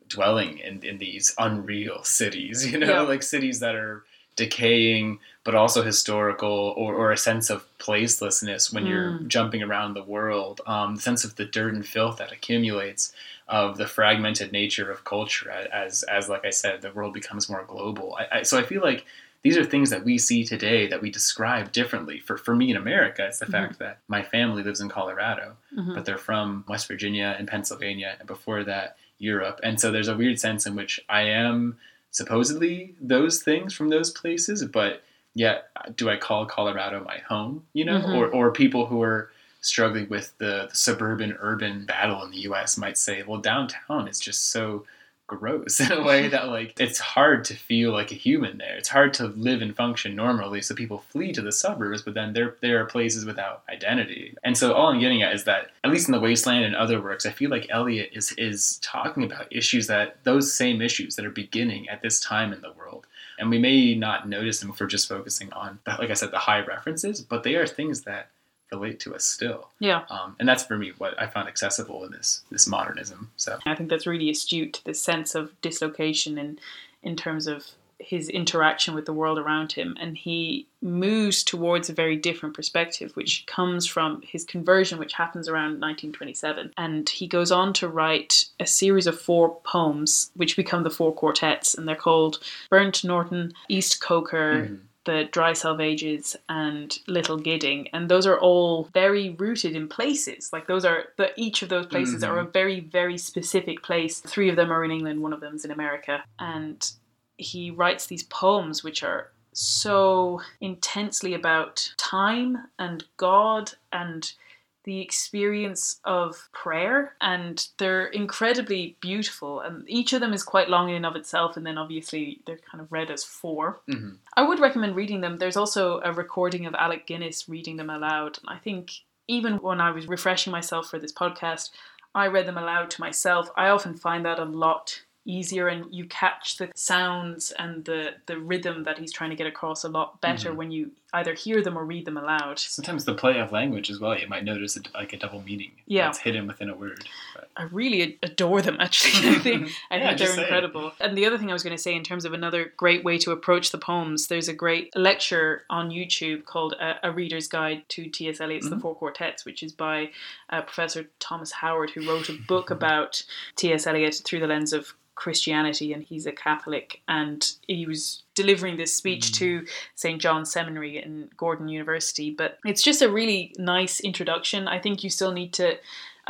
dwelling in, in these unreal cities you know Yeah. like cities that are decaying but also historical or, or a sense of placelessness when you're Mm. jumping around the world um, the sense of the dirt and filth that accumulates of the fragmented nature of culture as as like i said the world becomes more global I, I, so i feel like these are things that we see today that we describe differently for, for me in america it's the Mhm. fact that my family lives in colorado Mhm. but they're from West Virginia and Pennsylvania, and before that, Europe. And so there's a weird sense in which I am supposedly those things from those places, but yet do I call Colorado my home? You know, Mhm. or or people who are struggling with the, the suburban urban battle in the U.S. might say, well, downtown is just so gross in a way that like it's hard to feel like a human there. It's hard to live and function normally. So people flee to the suburbs, but then there there are places without identity. And so all I'm getting at is that at least in the Wasteland and other works, I feel like Eliot is is talking about issues that those same issues that are beginning at this time in the world. And we may not notice them if we're just focusing on, like I said, the high references, but they are things that relate to us still. Yeah. Um, and that's for me what I found accessible in this this modernism. So I think that's really astute, this sense of dislocation in, in terms of his interaction with the world around him. And he moves towards a very different perspective, which comes from his conversion, which happens around 1927. And he goes on to write a series of four poems, which become the four quartets. And they're called Burnt Norton, East Coker, Mhm. the Dry Salvages and Little Gidding, and those are all very rooted in places. Like those are the each of those places Mhm. are a very very specific place. Three of them are in England, one of them's in America, and he writes these poems which are so intensely about time and God and the experience of prayer and they're incredibly beautiful and each of them is quite long in and of itself and then obviously they're kind of read as four mhm. I would recommend reading them. There's also a recording of Alec Guinness reading them aloud. and I think even when I was refreshing myself for this podcast, I read them aloud to myself. I often find that a lot easier and you catch the sounds and the, the rhythm that he's trying to get across a lot better Mhm. when you either hear them or read them aloud. sometimes the play of language as well. You might notice a, like a double meaning. Yeah. that's hidden within a word. But. I really adore them actually. I think I Yeah, think they're incredible. And the other thing I was going to say in terms of another great way to approach the poems, there's a great lecture on YouTube called uh, A Reader's Guide to T.S. Eliot's The Mhm. Four Quartets, which is by uh, Professor Thomas Howard, who wrote a book about T.S. Eliot through the lens of Christianity, and he's a Catholic, and he was delivering this speech Mm. to St. John's Seminary in Gordon University. But it's just a really nice introduction. I think you still need to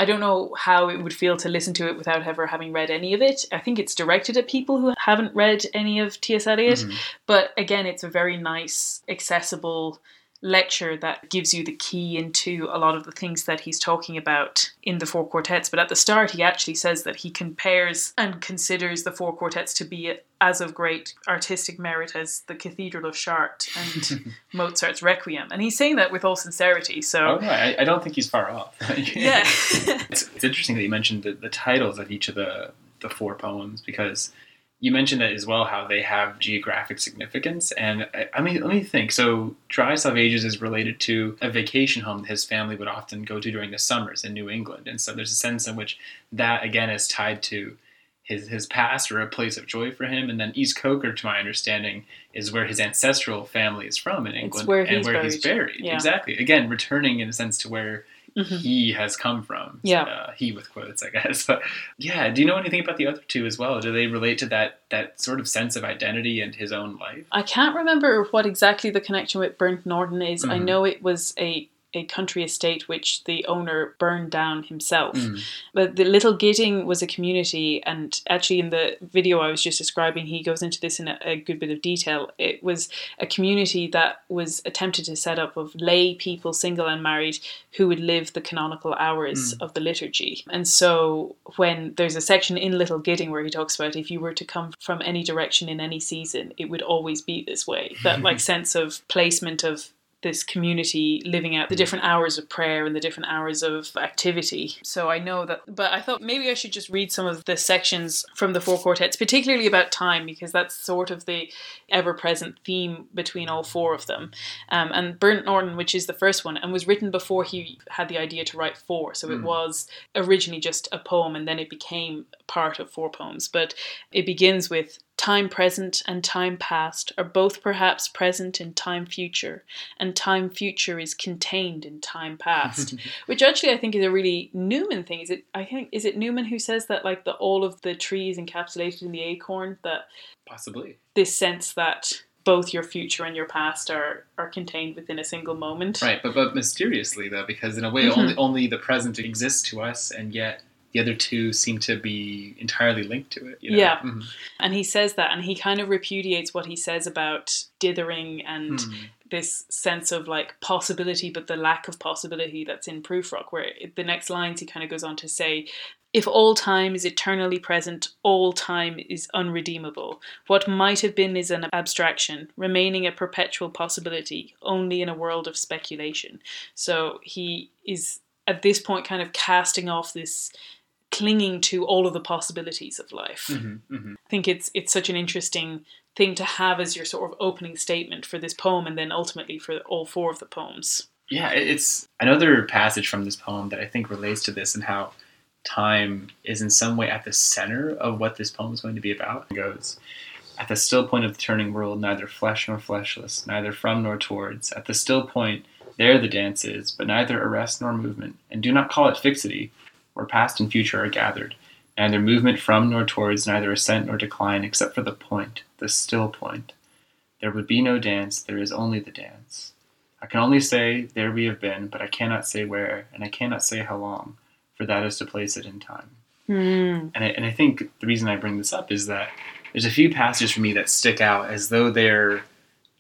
I don't know how it would feel to listen to it without ever having read any of it. I think it's directed at people who haven't read any of T.S. Eliot, Mhm. but again, it's a very nice, accessible lecture that gives you the key into a lot of the things that he's talking about in the four quartets. But at the start, he actually says that he compares and considers the four quartets to be as of great artistic merit as the Cathedral of Chartres and Mozart's Requiem. And he's saying that with all sincerity. So, Oh I, I don't think he's far off. yeah. it's, it's interesting that you mentioned the, the titles of each of the the four poems because you mentioned that as well how they have geographic significance and I, I mean let me think so Dry Salvages is related to a vacation home that his family would often go to during the summers in New England and so there's a sense in which that again is tied to his his past or a place of joy for him and then East Coker to my understanding is where his ancestral family is from in England where and he's where he's buried. buried Yeah. exactly again returning in a sense to where Mhm. he has come from. Yeah. Uh, he with quotes, I guess. But yeah, do you know anything about the other two as well? Do they relate to that that sort of sense of identity and his own life? I can't remember what exactly the connection with Burnt Norton is. I Mhm. know it was a a country estate which the owner burned down himself. Mm. But the Little Gidding was a community, and actually, in the video I was just describing, he goes into this in a, a good bit of detail. It was a community that was attempted to set up of lay people, single and married, who would live the canonical hours Mm. of the liturgy. And so, when there's a section in Little Gidding where he talks about if you were to come from any direction in any season, it would always be this way. That like sense of placement of this community living out the different hours of prayer and the different hours of activity. So I know that, but I thought maybe I should just read some of the sections from the four quartets, particularly about time, because that's sort of the ever present theme between all four of them. Um, and Burnt Norton, which is the first one, and was written before he had the idea to write four. So it Mm. was originally just a poem and then it became part of four poems. But it begins with Time present and time past are both perhaps present in time future, and time future is contained in time past. Which actually I think is a really Newman thing. Is it I think is it Newman who says that like the all of the trees encapsulated in the acorn, that Possibly. this sense that both your future and your past are are contained within a single moment. Right, but but mysteriously though, because in a way Mhm. only only the present exists to us, and yet the other two seem to be entirely linked to it. You know? Yeah. Mhm. And he says that and he kind of repudiates what he says about dithering and Mm. this sense of like possibility, but the lack of possibility that's in Prufrock, where it, the next lines he kind of goes on to say, if all time is eternally present, all time is unredeemable. What might have been is an abstraction, remaining a perpetual possibility, only in a world of speculation. So he is at this point kind of casting off this clinging to all of the possibilities of life. Mhm, mhm. I think it's it's such an interesting thing to have as your sort of opening statement for this poem and then ultimately for all four of the poems. Yeah, it's another passage from this poem that I think relates to this and how time is in some way at the center of what this poem is going to be about. It goes, At the still point of the turning world, neither flesh nor fleshless, neither from nor towards. At the still point, there the dance is, but neither arrest nor movement. And do not call it fixity, where past and future are gathered. Neither movement from nor towards, neither ascent nor decline, except for the point, the still point. There would be no dance, there is only the dance. I can only say, There we have been, but I cannot say where, and I cannot say how long, for that is to place it in time. Hmm. And I, and I think the reason I bring this up is that there's a few passages for me that stick out as though they're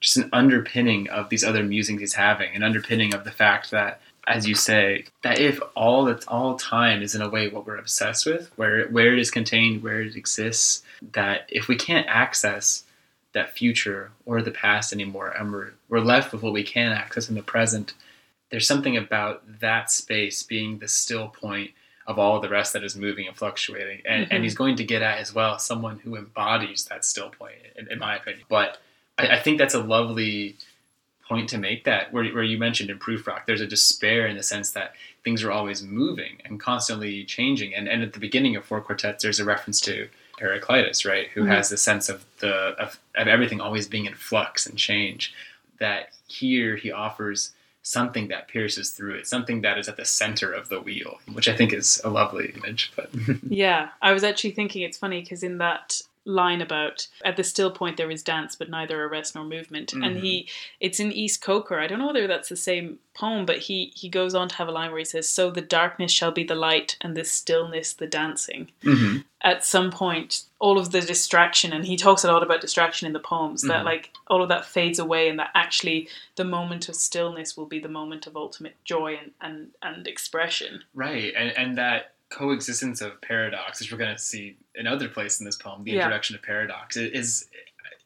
just an underpinning of these other musings he's having, an underpinning of the fact that, as you say, that if all that's all time is in a way what we're obsessed with, where where it is contained, where it exists, that if we can't access that future or the past anymore, and we're we're left with what we can access in the present, there's something about that space being the still point of all the rest that is moving and fluctuating. And, Mhm. and he's going to get at as well someone who embodies that still point, in, in my opinion. But I, I think that's a lovely point to make that where, where you mentioned in Prufrock, there's a despair in the sense that things are always moving and constantly changing. And, and at the beginning of Four Quartets, there's a reference to Heraclitus, right, who Mhm. has the sense of the of, of everything always being in flux and change. That here he offers something that pierces through it, something that is at the center of the wheel, which I think is a lovely image. But Yeah, I was actually thinking it's funny because in that line about at the still point there is dance but neither arrest nor movement and Mhm. he it's in east coker i don't know whether that's the same poem but he he goes on to have a line where he says so the darkness shall be the light and the stillness the dancing Mhm. at some point all of the distraction and he talks a lot about distraction in the poems that Mhm. like all of that fades away and that actually the moment of stillness will be the moment of ultimate joy and and, and expression right, and and that coexistence of paradox, which we're going to see in other place in this poem, the Yeah. introduction of paradox, it is.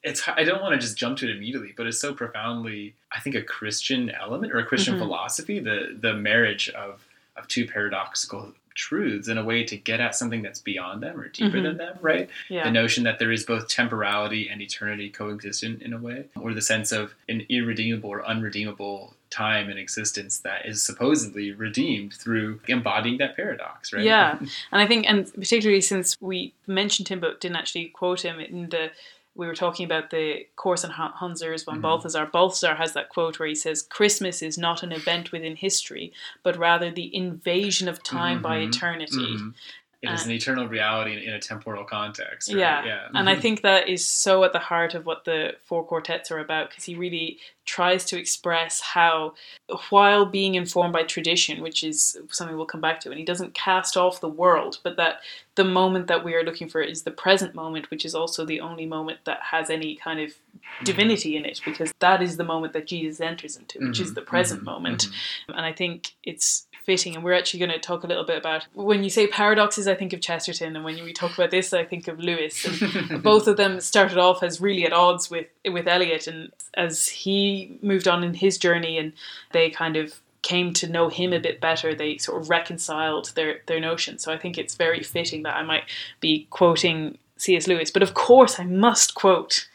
It's. I don't want to just jump to it immediately, but it's so profoundly, I think, a Christian element or a Christian Mhm. philosophy. The the marriage of of two paradoxical truths in a way to get at something that's beyond them or deeper Mhm. than them, right? yeah the notion that there is both temporality and eternity coexistent in a way, or the sense of an irredeemable or unredeemable time and existence that is supposedly redeemed through embodying that paradox, right? Yeah, and I think, and particularly since we mentioned him but didn't actually quote him in the, we were talking about the course on Hun- Hunzers when Mhm. Balthasar. Balthasar has that quote where he says, "Christmas is not an event within history, but rather the invasion of time by Mhm. eternity." Mhm. It is Uh, an eternal reality in, a temporal context. Right? Yeah. yeah. And I Mhm. think that is so at the heart of what the four quartets are about because he really tries to express how, while being informed by tradition, which is something we'll come back to, and he doesn't cast off the world, but that the moment that we are looking for is the present moment, which is also the only moment that has any kind of divinity in it, because that is the moment that Jesus enters into, which is Mhm, the present mhm, moment. mhm. And I think it's fitting. And we're actually going to talk a little bit about when you say paradoxes, I think of Chesterton, and when we talk about this, I think of Lewis. And both of them started off as really at odds with with Eliot, and as he moved on in his journey, and they kind of came to know him a bit better, they sort of reconciled their their notions. So I think it's very fitting that I might be quoting C.S. Lewis, but of course I must quote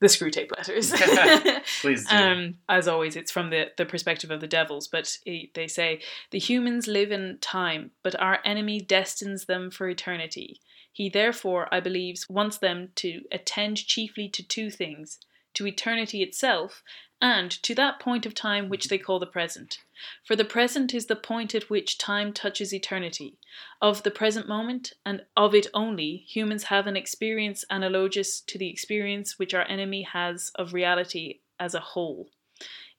the Screwtape letters. Please do. Um, as always, it's from the, the perspective of the devils, but it, they say, The humans live in time, but our enemy destines them for eternity. He therefore, I believe, wants them to attend chiefly to two things to eternity itself, and to that point of time which they call the present. For the present is the point at which time touches eternity. Of the present moment, and of it only, humans have an experience analogous to the experience which our enemy has of reality as a whole.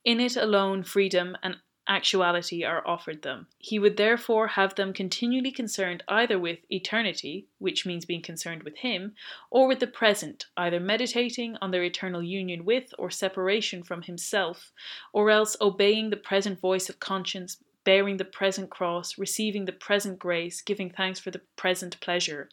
In it alone, freedom and actuality are offered them. He would therefore have them continually concerned either with eternity, which means being concerned with him, or with the present, either meditating on their eternal union with or separation from himself, or else obeying the present voice of conscience, bearing the present cross, receiving the present grace, giving thanks for the present pleasure.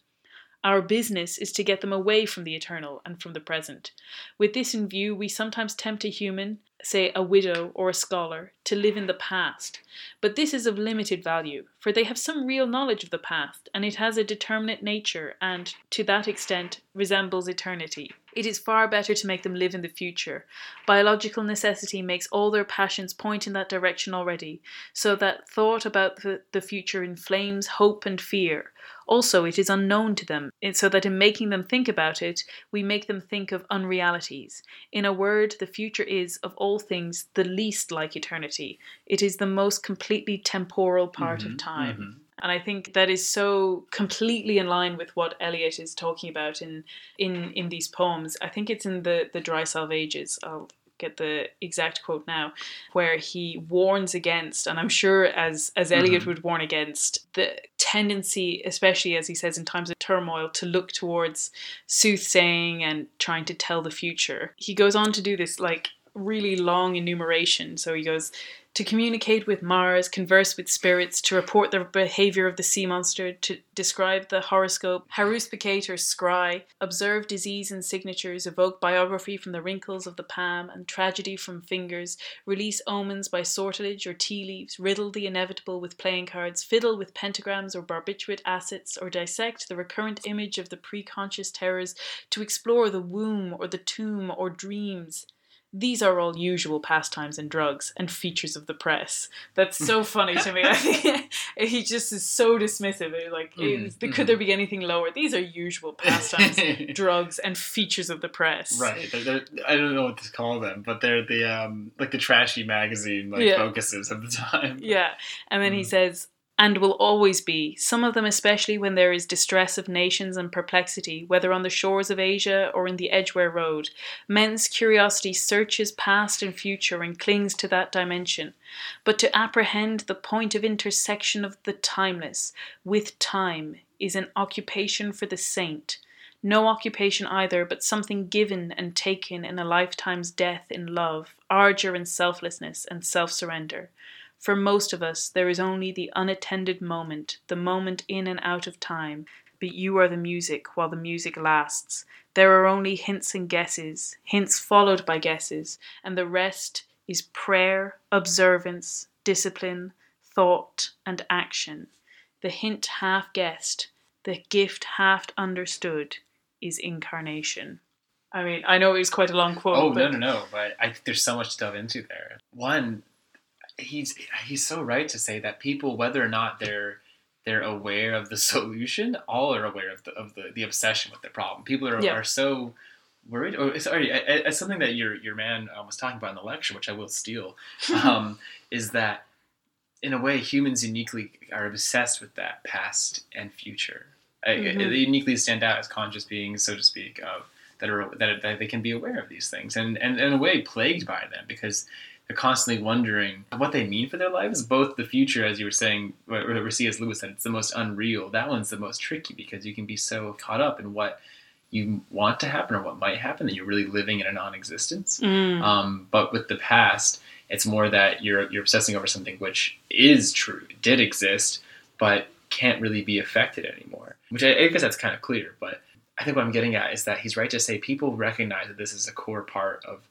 Our business is to get them away from the eternal and from the present. With this in view, we sometimes tempt a human, say a widow or a scholar, to live in the past. But this is of limited value, for they have some real knowledge of the past, and it has a determinate nature and, to that extent, resembles eternity. It is far better to make them live in the future. Biological necessity makes all their passions point in that direction already, so that thought about the, the future inflames hope and fear. Also, it is unknown to them, so that in making them think about it, we make them think of unrealities. In a word, the future is, of all things, the least like eternity. It is the most completely temporal part of Mhm, time. mhm. And I think that is so completely in line with what Eliot is talking about in in in these poems. I think it's in the the Dry Salvages. I'll get the exact quote now, where he warns against, and I'm sure as as Eliot Mhm. would warn against the tendency, especially as he says in times of turmoil, to look towards soothsaying and trying to tell the future. He goes on to do this like really long enumeration. So he goes to communicate with Mars, converse with spirits, to report the behavior of the sea monster, to describe the horoscope, haruspicate or scry, observe disease and signatures, evoke biography from the wrinkles of the palm and tragedy from fingers, release omens by sortilege or tea leaves, riddle the inevitable with playing cards, fiddle with pentagrams or barbituric acids, or dissect the recurrent image of the preconscious terrors, to explore the womb or the tomb or dreams. These are all usual pastimes and drugs and features of the press. That's so funny to me. he just is so dismissive. Like, is- could there be anything lower? These are usual pastimes, drugs, and features of the press. Right. They're, they're, I don't know what to call them, but they're the um like the trashy magazine like Yeah. focuses of the time. Yeah. And then he Mhm. says, and will always be, some of them especially when there is distress of nations and perplexity, whether on the shores of Asia or in the Edgware Road. Men's curiosity searches past and future and clings to that dimension. But to apprehend the point of intersection of the timeless with time is an occupation for the saint. No occupation either, but something given and taken in a lifetime's death in love, ardour and selflessness and self surrender. For most of us, there is only the unattended moment, the moment in and out of time. But you are the music while the music lasts. There are only hints and guesses, hints followed by guesses, and the rest is prayer, observance, discipline, thought, and action. The hint half guessed, the gift half understood, is incarnation. I mean, I know it was quite a long quote. Oh but no no no! But I think there's so much to delve into there. One, he's he's so right to say that people, whether or not they're they're aware of the solution, all are aware of the of the, the obsession with the problem. People are Yeah. are so worried. Or sorry, it's something that your your man uh, was talking about in the lecture, which I will steal, um, is that in a way humans uniquely are obsessed with that past and future Mhm. they uniquely stand out as conscious beings, so to speak, of that are that, that they can be aware of these things and, and in a way plagued by them because they're constantly wondering what they mean for their lives. Both the future, as you were saying, where C.S. Lewis said, it's the most unreal. That one's the most tricky because you can be so caught up in what you want to happen or what might happen that you're really living in a non-existence. Mm. Um, but with the past, it's more that you're you're obsessing over something which is true, did exist, but can't really be affected anymore. Which I, I guess that's kind of clear. But I think what I'm getting at is that he's right to say people recognize that this is a core part of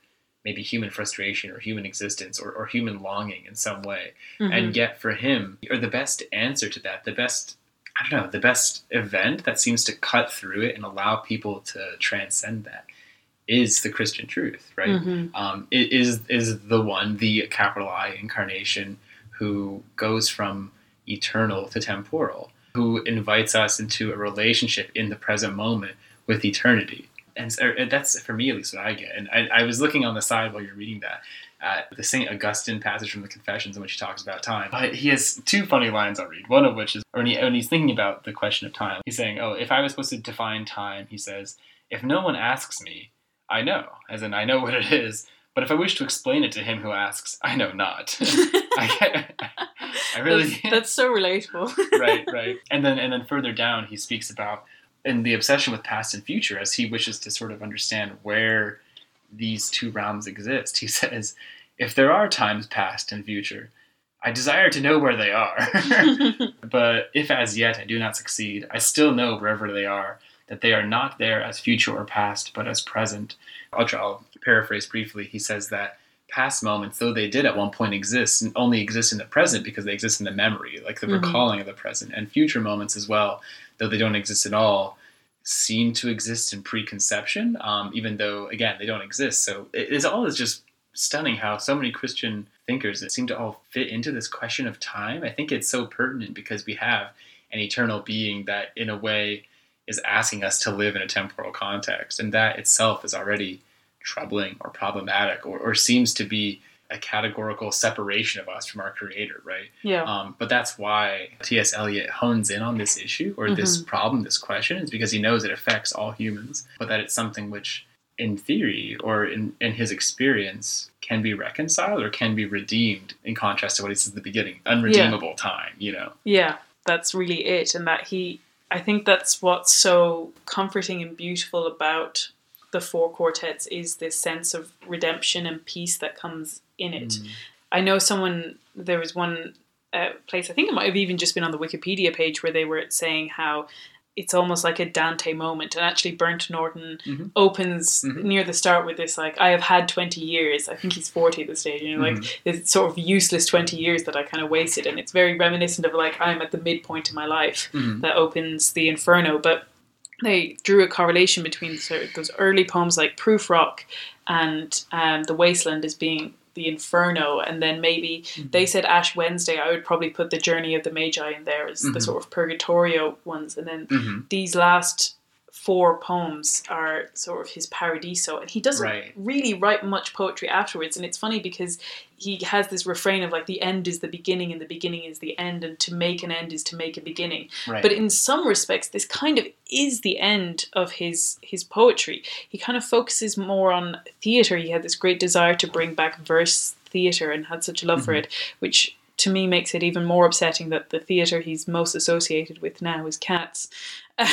maybe human frustration or human existence or, or human longing in some way. Mhm. And yet for him, or the best answer to that, the best I don't know, the best event that seems to cut through it and allow people to transcend that is the Christian truth, right? Mhm. um, is the one, the capital I incarnation, who goes from eternal to temporal, who invites us into a relationship in the present moment with eternity. And so, that's for me at least what I get. And I, I was looking on the side while you're reading that at the Saint Augustine passage from the Confessions in which he talks about time. But he has two funny lines I'll read. One of which is when, he, when he's thinking about the question of time, he's saying, "Oh, if I was supposed to define time," he says, "if no one asks me, I know, as in I know what it is. But if I wish to explain it to him who asks, I know not. I, I really that's, that's so relatable. right, right. And then and then further down, he speaks about in the obsession with past and future as he wishes to sort of understand where these two realms exist. He says, "If there are times past and future." I desire to know where they are, but if as yet I do not succeed, I still know wherever they are that they are not there as future or past, but as present. I'll, try, I'll paraphrase briefly. He says that past moments, though they did at one point exist, only exist in the present because they exist in the memory, like the Mhm. recalling of the present, and future moments as well, though they don't exist at all, seem to exist in preconception, um, even though again they don't exist. So it's all is just stunning how so many Christian thinkers that seem to all fit into this question of time. I think it's so pertinent because we have an eternal being that, in a way, is asking us to live in a temporal context, and that itself is already troubling or problematic, or, or seems to be a categorical separation of us from our Creator, right? yeah. Um, but that's why T.S. Eliot hones in on this issue or this problem, this question, is because he knows it affects all humans, but that it's something which, in theory or in, in his experience, can be reconciled or can be redeemed in contrast to what he says at the beginning unredeemable time, you know? Yeah, that's really it. And that he, I think that's what's so comforting and beautiful about the four quartets is this sense of redemption and peace that comes in it. Mm. I know someone, there was one uh, place, I think it might have even just been on the Wikipedia page where they were saying how it's almost like a Dante moment. And actually, Burnt Norton Mhm. opens Mhm. near the start with this, like, I have had 20 years. I think he's 40 at the stage. You know, like, Mhm. it's sort of useless 20 years that I kind of wasted. And it's very reminiscent of, like, I'm at the midpoint of my life Mhm. that opens the Inferno. But they drew a correlation between sort of those early poems like Prufrock and um, The Wasteland as being the Inferno, and then maybe they said Ash Wednesday. I would probably put the Journey of the Magi in there as the Mhm. sort of Purgatorio ones, and then Mhm. these last four poems are sort of his paradiso, and he doesn't Right. really write much poetry afterwards. And it's funny because he has this refrain of like the end is the beginning and the beginning is the end, and to make an end is to make a beginning. Right. But in some respects, this kind of is the end of his his poetry. He kind of focuses more on theatre. He had this great desire to bring back verse theatre and had such a love for Mhm. it, which to me makes it even more upsetting that the theatre he's most associated with now is cats. Wow.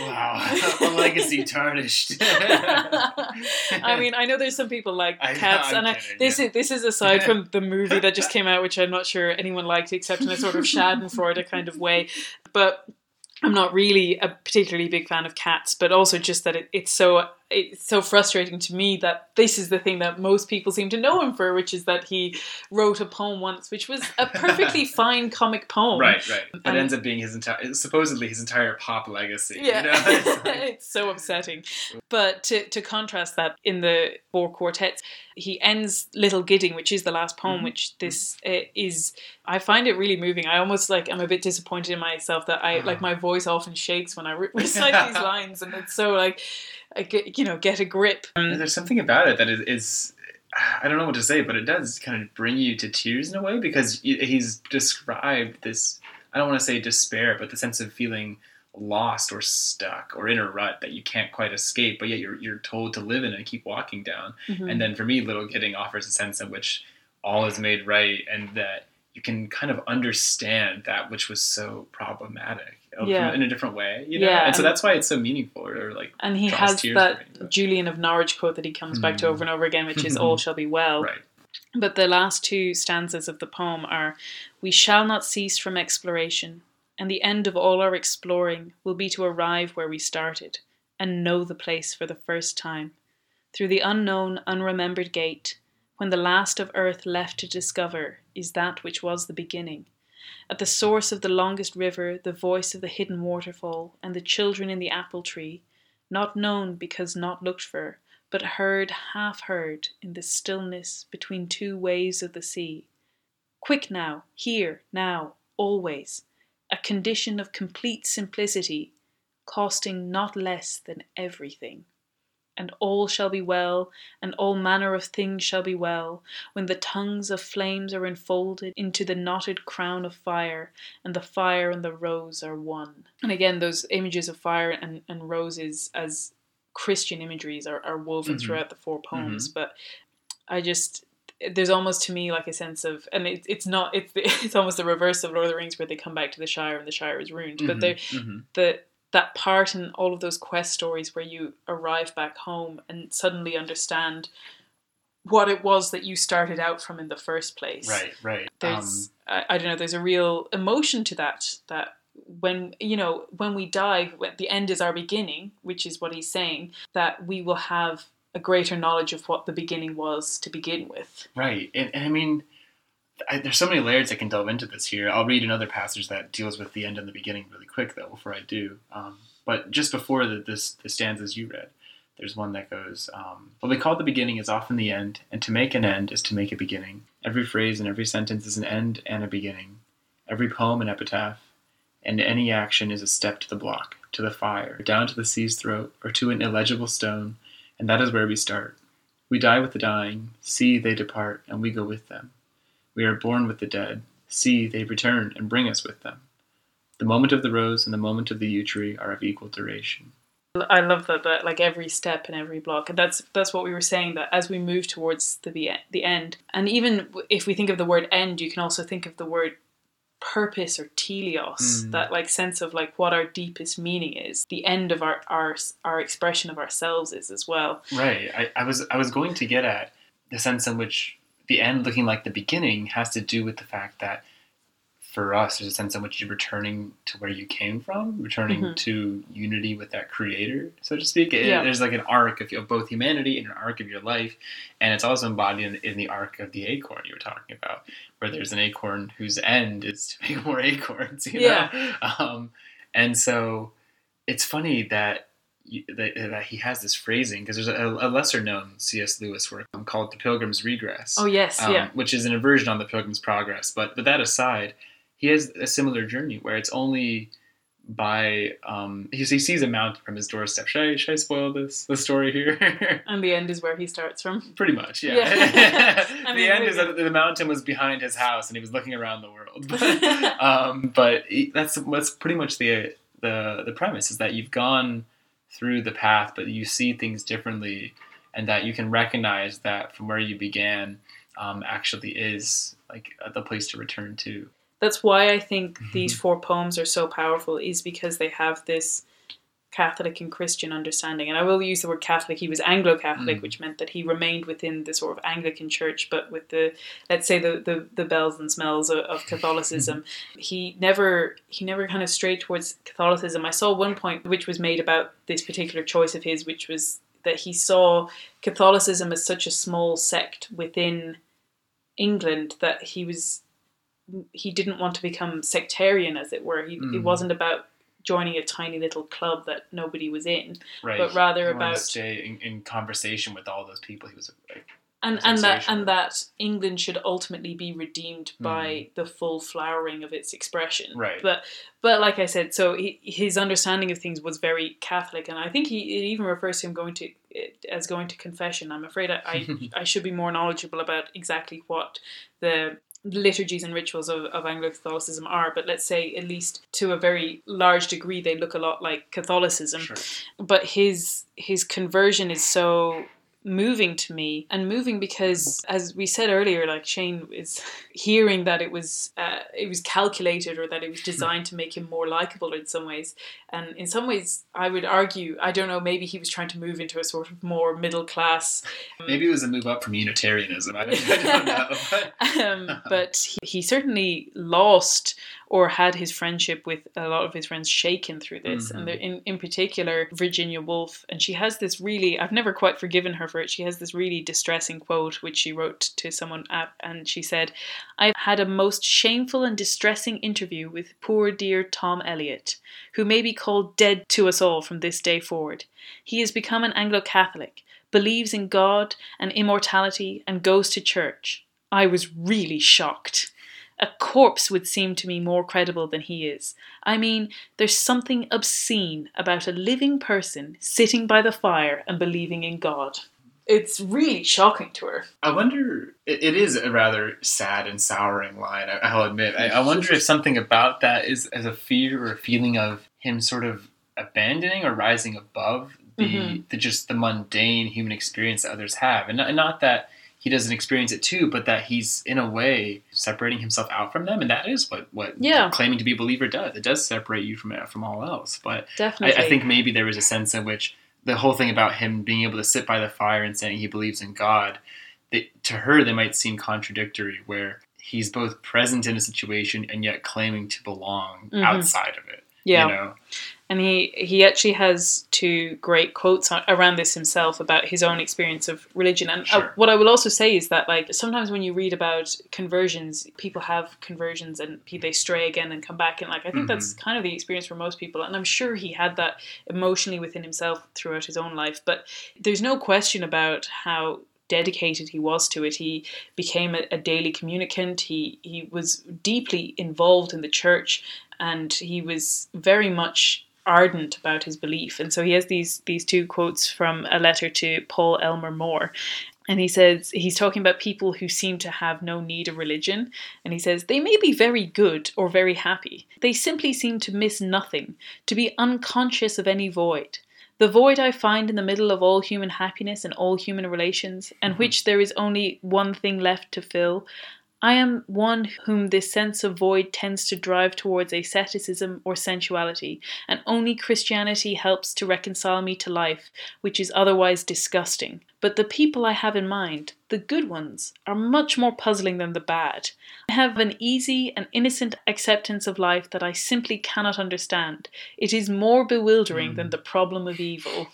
a legacy tarnished. I mean, I know there's some people like cats, and I, kidding, this yeah. is this is aside from the movie that just came out, which I'm not sure anyone liked, except in a sort of Schadenfreude kind of way. But I'm not really a particularly big fan of cats, but also just that it, it's so it's so frustrating to me that this is the thing that most people seem to know him for, which is that he wrote a poem once, which was a perfectly fine comic poem. Right, right. But And- ends up being his entire, supposedly his entire pop legacy. Yeah, You know? It's like- it's so upsetting. But to, to contrast that, in the four quartets, he ends Little Gidding, which is the last poem, Mhm. which this uh, is. I find it really moving. I almost like I'm a bit disappointed in myself that I like my voice often shakes when I re- recite these lines, and it's so like, get, you know, get a grip. Um, There's something about it that is, is, I don't know what to say, but it does kind of bring you to tears in a way because he's described this I don't want to say despair, but the sense of feeling lost or stuck or in a rut that you can't quite escape, but yet you're you're told to live in and keep walking down. Mhm. And then for me, Little Gidding offers a sense in which all is made right, and that you can kind of understand that which was so problematic uh, Yeah. in a different way, you know. Yeah, and so that's why it's so meaningful, or like and he has that me, Julian of Norwich quote that he comes back to Mhm. over and over again, which is "All shall be well." right. But the last two stanzas of the poem are We shall not cease from exploration, and the end of all our exploring will be to arrive where we started and know the place for the first time. Through the unknown, unremembered gate, when the last of earth left to discover is that which was the beginning. At the source of the longest river, the voice of the hidden waterfall, and the children in the apple tree, not known because not looked for, but heard, half heard, in the stillness between two waves of the sea. Quick now, here, now, always, a condition of complete simplicity, costing not less than everything. And all shall be well, and all manner of things shall be well, when the tongues of flames are enfolded into the knotted crown of fire, and the fire and the rose are one. And again, those images of fire and, and roses as Christian imageries are, are woven Mhm. throughout the four poems. But I just there's almost to me like a sense of, and it, it's not it's it's almost the reverse of Lord of the Rings where they come back to the Shire and the Shire is ruined. But Mhm, there mhm. the that part in all of those quest stories where you arrive back home and suddenly understand what it was that you started out from in the first place right, right. there's Um, I, I don't know there's a real emotion to that that when you know when we die when the end is our beginning which is what he's saying that we will have a greater knowledge of what the beginning was to begin with Right, and, and I mean, I, there's so many layers I can delve into this here. I'll read another passage that deals with the end and the beginning really quick, though, before I do. Um, but just before the, this, the stanzas you read, there's one that goes, um, "What we call the beginning is often the end, and to make an end is to make a beginning. Every phrase and every sentence is an end and a beginning. Every poem an epitaph, and any action is a step to the block, to the fire, down to the sea's throat, or to an illegible stone, and that is where we start." We die with the dying, see they depart, and we go with them. We are born with the dead, see they return and bring us with them. The moment of the rose and the moment of the yew tree are of equal duration. I love that that like every step and every block, and that's that's what we were saying that as we move towards the be- the end, and even if we think of the word end, you can also think of the word purpose or teleos, Mm. that like sense of like what our deepest meaning is, the end of our our our expression of ourselves is as well. Right. I, I was I was going to get at the sense in which the end looking like the beginning has to do with the fact that for us there's a sense in which you're returning to where you came from, returning Mhm. to unity with that creator, so to speak. It- Yeah. There's like an arc of, both humanity and an arc of your life, and it's also embodied in, in the arc of the acorn you were talking about, where there's an acorn whose end is to make more acorns. You know? Um, and so it's funny that that, that he has this phrasing because there's a, a lesser known C.S. Lewis work um, called The Pilgrim's Regress, Oh yes, um, yeah. which is an inversion on The Pilgrim's Progress. But but that aside, he has a similar journey where it's only by um, he, he sees a mountain from his doorstep. Should I should I spoil this the story here? And the end is where he starts from. Pretty much, yeah. Yeah. The mean, end is that the mountain was behind his house, and he was looking around the world. But, um, but he- that's that's pretty much the the the premise is that you've gone through the path, but you see things differently, and that you can recognize that from where you began um, actually is like the place to return to. That's why I think these Mm-hmm. four poems are so powerful, is because they have this Catholic and Christian understanding. And I will use the word Catholic. He was Anglo Catholic, Mm. which meant that he remained within the sort of Anglican Church, but with the let's say the the, the bells and smells of, of Catholicism. he never he never kind of strayed towards Catholicism. I saw one point which was made about this particular choice of his, which was that he saw Catholicism as such a small sect within England that he was he didn't want to become sectarian, as it were. He, It Mm. wasn't about joining a tiny little club that nobody was in, Right. but rather He about stay in, in conversation with all those people. He was like, and and that and that England should ultimately be redeemed by Mm. the full flowering of its expression. Right. But but like I said, so he, his understanding of things was very Catholic, and I think he it even refers to him going to as going to confession. I'm afraid I I, I should be more knowledgeable about exactly what the liturgies and rituals of, of Anglo Catholicism are, but let's say at least to a very large degree they look a lot like Catholicism. Sure. But his his conversion is so moving to me and moving because as we said earlier like shane is hearing that it was uh, it was calculated or that it was designed to make him more likable in some ways and in some ways i would argue i don't know maybe he was trying to move into a sort of more middle class Maybe it was a move up from Unitarianism. I don't, I don't know. But um, but he, he certainly lost or had his friendship with a lot of his friends shaken through this. And Mhm. there, in, in particular, Virginia Woolf. And she has this really, I've never quite forgiven her for it. She has this really distressing quote, which she wrote to someone at, and she said, I've had a most shameful and distressing interview with poor dear Tom Eliot, who may be called dead to us all from this day forward. He has become an Anglo Catholic, believes in God and immortality, and goes to church. I was really shocked. A corpse would seem to me more credible than he is. I mean, there's something obscene about a living person sitting by the fire and believing in God. It's really shocking to her. I wonder, it, it is a rather sad and souring line, I, I'll admit. I, I wonder if something about that is as a fear or a feeling of him sort of abandoning or rising above the, Mhm. the just the mundane human experience that others have. And not, and not that he doesn't experience it too, but that he's in a way separating himself out from them. And that is what, what Yeah. claiming to be a believer does. It does separate you from, from all else. But Definitely. I think maybe there was a sense in which the whole thing about him being able to sit by the fire and saying he believes in God, they, to her, they might seem contradictory, where he's both present in a situation and yet claiming to belong Mhm. outside of it. yeah. You know? And he, he actually has two great quotes on, around this himself about his own experience of religion. And uh, what I will also say is that, like, sometimes when you read about conversions, people have conversions and they stray again and come back. And, like, I think that's kind of the experience for most people. And I'm sure he had that emotionally within himself throughout his own life. But there's no question about how dedicated he was to it. He became a, a daily communicant. He he was deeply involved in the church, and he was very much ardent about his belief. And so he has these these two quotes from a letter to Paul Elmer More. And he says he's talking about people who seem to have no need of religion. And he says they may be very good or very happy. They simply seem to miss nothing, to be unconscious of any void. The void I find in the middle of all human happiness and all human relations, and mm-hmm. which there is only one thing left to fill. I am one whom this sense of void tends to drive towards asceticism or sensuality, and only Christianity helps to reconcile me to life, which is otherwise disgusting. But the people I have in mind, the good ones, are much more puzzling than the bad. I have an easy and innocent acceptance of life that I simply cannot understand. It is more bewildering than the problem of evil.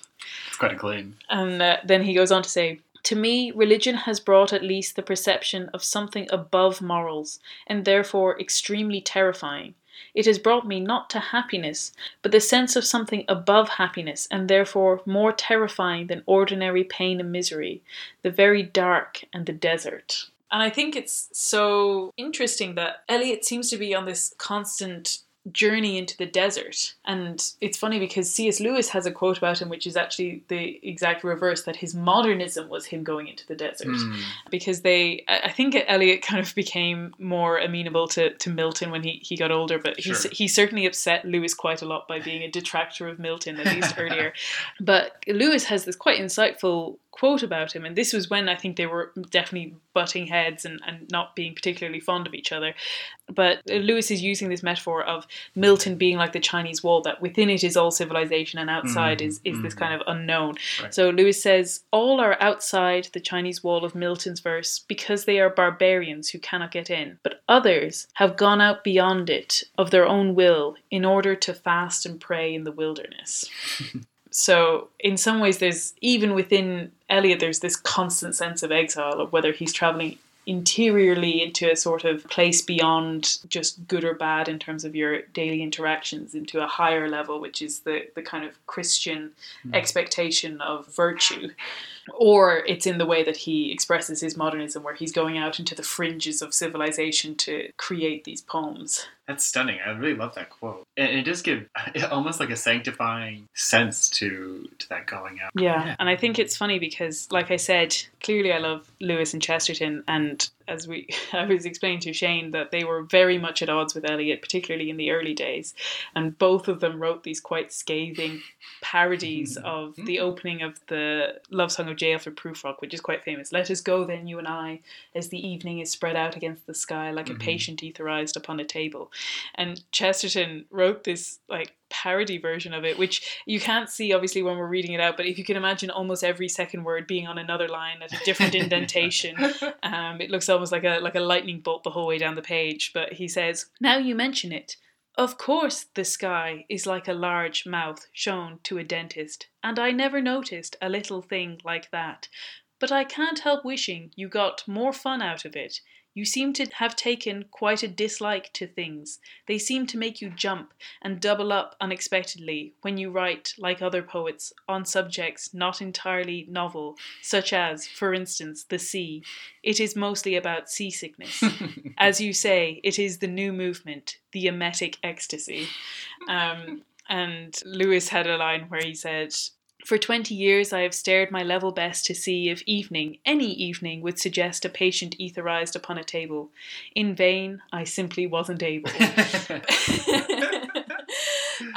It's quite a claim. And uh, then he goes on to say, To me, religion has brought at least the perception of something above morals, and therefore extremely terrifying. It has brought me not to happiness, but the sense of something above happiness, and therefore more terrifying than ordinary pain and misery, the very dark and the desert. And I think it's so interesting that Eliot seems to be on this constant journey into the desert. And it's funny because C.S. Lewis has a quote about him, which is actually the exact reverse that his modernism was him going into the desert. Hmm. Because they, I think Eliot kind of became more amenable to, to Milton when he, he got older, but he, he certainly upset Lewis quite a lot by being a detractor of Milton, at least earlier. But Lewis has this quite insightful quote about him, and this was when I think they were definitely butting heads and, and not being particularly fond of each other. But Lewis is using this metaphor of Milton being like the Chinese wall, that within it is all civilization and outside Mhm, is, is this mhm. kind of unknown. Right. So Lewis says, All are outside the Chinese wall of Milton's verse because they are barbarians who cannot get in. But others have gone out beyond it of their own will in order to fast and pray in the wilderness. So, in some ways, there's even within Eliot, there's this constant sense of exile of whether he's traveling interiorly into a sort of place beyond just good or bad in terms of your daily interactions into a higher level, which is the, the kind of Christian hmm. expectation of virtue. Or it's in the way that he expresses his modernism, where he's going out into the fringes of civilization to create these poems. That's stunning. I really love that quote. And it does give almost like a sanctifying sense to to that going out. Yeah. Yeah. and I think it's funny because, like I said, clearly I love Lewis and Chesterton, and as we I was explaining to Shane, that they were very much at odds with Eliot, particularly in the early days, and both of them wrote these quite scathing parodies hmm. of hmm. the opening of the love song of J. Alfred Prufrock, which is quite famous. Let us go then, you and I, as the evening is spread out against the sky like a hmm. patient etherized upon a table. And Chesterton wrote this like parody version of it, which you can't see obviously when we're reading it out, but if you can imagine almost every second word being on another line at a different indentation, um, it looks almost like a like a lightning bolt the whole way down the page. But he says, "Now you mention it." Of course, the sky is like a large mouth shown to a dentist, and I never noticed a little thing like that. But I can't help wishing you got more fun out of it. You seem to have taken quite a dislike to things. They seem to make you jump and double up unexpectedly when you write, like other poets, on subjects not entirely novel, such as, for instance, the sea. It is mostly about seasickness. As you say, it is the new movement, the emetic ecstasy. Um, and Lewis had a line where he said, for 20 years, I have stared my level best to see if evening, any evening, would suggest a patient etherized upon a table. In vain, I simply wasn't able.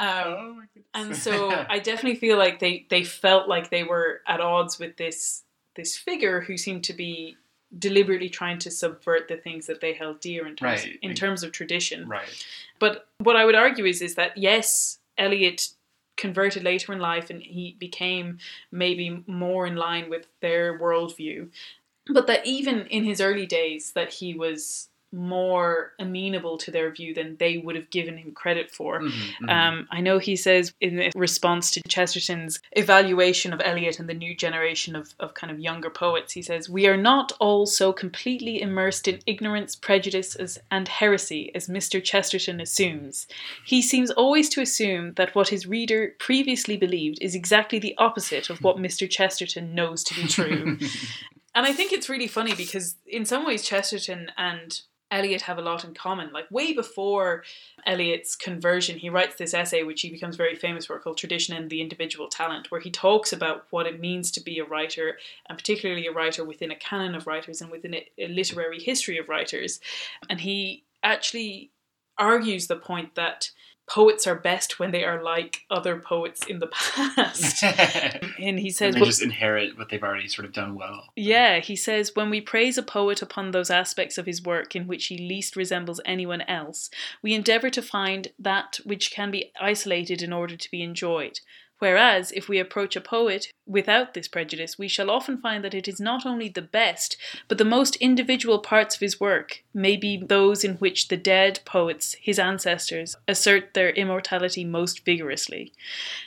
um, oh and so I definitely feel like they, they felt like they were at odds with this this figure who seemed to be deliberately trying to subvert the things that they held dear in terms, Right. in terms of tradition. right. But what I would argue is is that yes, Eliot converted later in life and he became maybe more in line with their worldview. But that even in his early days that he was more amenable to their view than they would have given him credit for. Mhm, mhm. Um, I know he says in response to Chesterton's evaluation of Eliot and the new generation of, of kind of younger poets, he says, We are not all so completely immersed in ignorance, prejudice, as, and heresy as Mr. Chesterton assumes. He seems always to assume that what his reader previously believed is exactly the opposite of what Mr. Chesterton knows to be true. And I think it's really funny because in some ways Chesterton and Eliot have a lot in common. Like way before Eliot's conversion, he writes this essay which he becomes very famous for called Tradition and the Individual Talent, where he talks about what it means to be a writer, and particularly a writer within a canon of writers and within a, a literary history of writers. And he actually argues the point that poets are best when they are like other poets in the past. and he says and they "Well- just inherit what they've already sort of done well. yeah, he says, when we praise a poet upon those aspects of his work in which he least resembles anyone else, we endeavour to find that which can be isolated in order to be enjoyed. Whereas, if we approach a poet without this prejudice, we shall often find that it is not only the best, but the most individual parts of his work may be those in which the dead poets, his ancestors, assert their immortality most vigorously.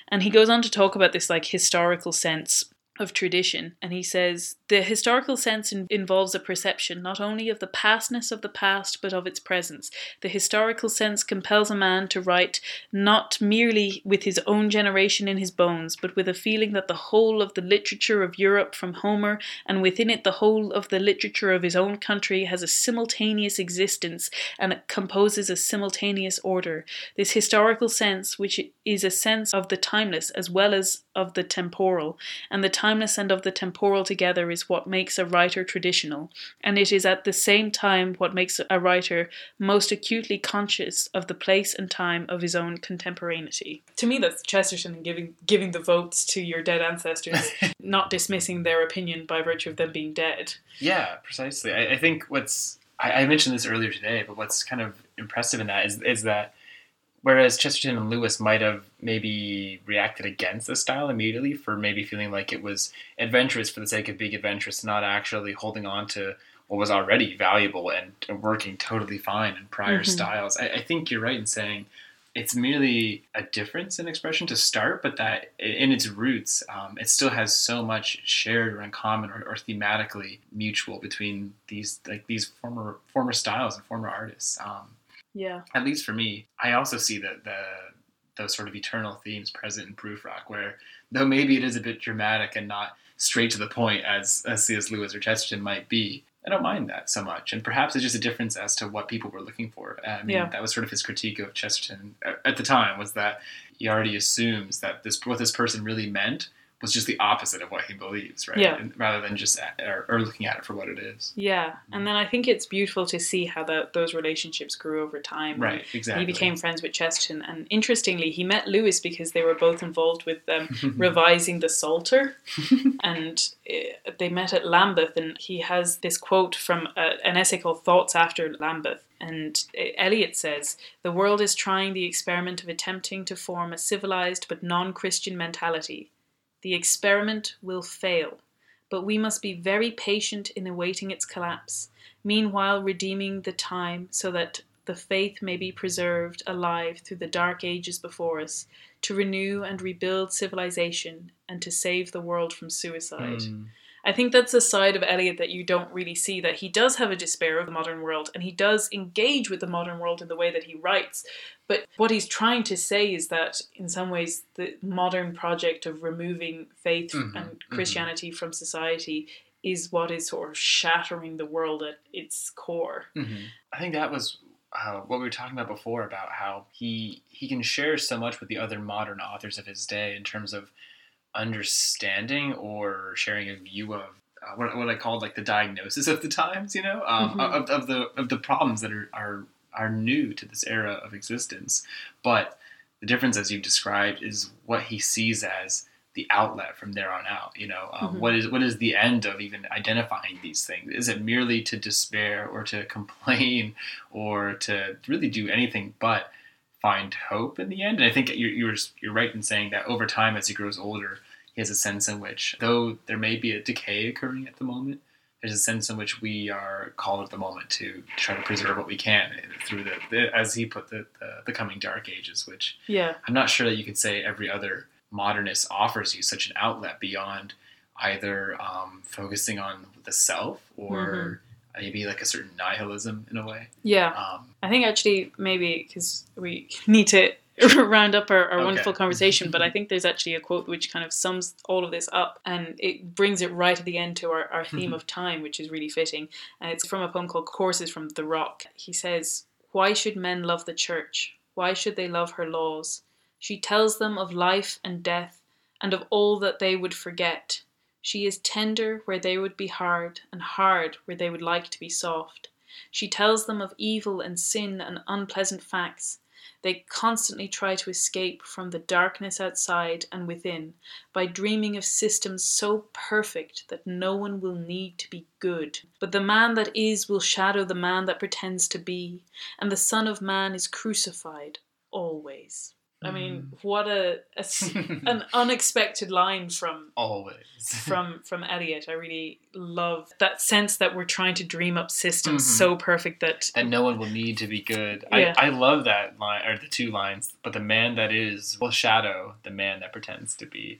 And he goes on to talk about this like historical sense of tradition and he says the historical sense in- involves a perception not only of the pastness of the past but of its presence. The historical sense compels a man to write not merely with his own generation in his bones but with a feeling that the whole of the literature of Europe from Homer and within it the whole of the literature of his own country has a simultaneous existence and it composes a simultaneous order. This historical sense which is a sense of the timeless as well as of the temporal and the timeless and of the temporal together is what makes a writer traditional, and it is at the same time what makes a writer most acutely conscious of the place and time of his own contemporaneity. To me, that's Chesterton giving giving the votes to your dead ancestors, not dismissing their opinion by virtue of them being dead. Yeah, precisely. I, I think what's I, I mentioned this earlier today, but what's kind of impressive in that is is that whereas Chesterton and Lewis might have maybe reacted against the style immediately for maybe feeling like it was adventurous for the sake of being adventurous, not actually holding on to what was already valuable and, and working totally fine in prior Mhm. styles. I, I think you're right in saying it's merely a difference in expression to start, but that in its roots, um, it still has so much shared or in common or, or thematically mutual between these like these former former styles and former artists. Um, Yeah. at least for me, I also see that the those sort of eternal themes present in Prufrock, where though maybe it is a bit dramatic and not straight to the point as, as C.S. Lewis or Chesterton might be, I don't mind that so much. And perhaps it's just a difference as to what people were looking for. I mean, Yeah. that was sort of his critique of Chesterton at- at the time was that he already assumes that this what this person really meant was just the opposite of what he believes, right? Yeah. And rather than just at, or, or looking at it for what it is. Yeah, and then I think it's beautiful to see how that those relationships grew over time. Right, exactly. He became friends with Chesterton, and interestingly, he met Lewis because they were both involved with um, revising the Psalter, and uh, they met at Lambeth. And he has this quote from uh, an essay called "Thoughts After Lambeth." And Eliot says, The world is trying the experiment of attempting to form a civilized but non Christian mentality. The experiment will fail, but we must be very patient in awaiting its collapse, meanwhile redeeming the time so that the faith may be preserved alive through the dark ages before us, to renew and rebuild civilization, and to save the world from suicide. Mm. I think that's a side of Eliot that you don't really see that he does have a despair of the modern world and he does engage with the modern world in the way that he writes. But what he's trying to say is that in some ways the modern project of removing faith Mhm, and mhm. Christianity from society is what is sort of shattering the world at its core. Mhm. I think that was uh, what we were talking about before about how he he can share so much with the other modern authors of his day in terms of understanding or sharing a view of uh, what, what I called like the diagnosis of the times, you know, um, Mhm. of, of the of the problems that are, are are new to this era of existence. But the difference, as you've described, is what he sees as the outlet from there on out. You know, um, Mhm. what is what is the end of even identifying these things? Is it merely to despair or to complain or to really do anything but find hope in the end? And I think you're you're, you're right in saying that over time, as he grows older, he has a sense in which, though there may be a decay occurring at the moment, there's a sense in which we are called at the moment to try to preserve what we can through the, the as he put the, the the coming dark ages, which Yeah. I'm not sure that you could say every other modernist offers you such an outlet beyond either um, focusing on the self or maybe like a certain nihilism in a way. Yeah. Um, I think actually maybe because we need to round up our, our Okay. wonderful conversation, but I think there's actually a quote which kind of sums all of this up and it brings it right at the end to our, our theme of time, which is really fitting. And it's from a poem called Choruses from the Rock. He says, Why should men love the church? Why should they love her laws? She tells them of life and death and of all that they would forget. She is tender where they would be hard, and hard where they would like to be soft. She tells them of evil and sin and unpleasant facts. They constantly try to escape from the darkness outside and within by dreaming of systems so perfect that no one will need to be good. But the man that is will shadow the man that pretends to be, and the Son of Man is crucified always. I mean, what a, a an unexpected line from always. from from Eliot. I really love that sense that we're trying to dream up systems Mhm. so perfect that that no one will need to be good. Yeah. I, I love that line, or the two lines, but the man that is will shadow the man that pretends to be.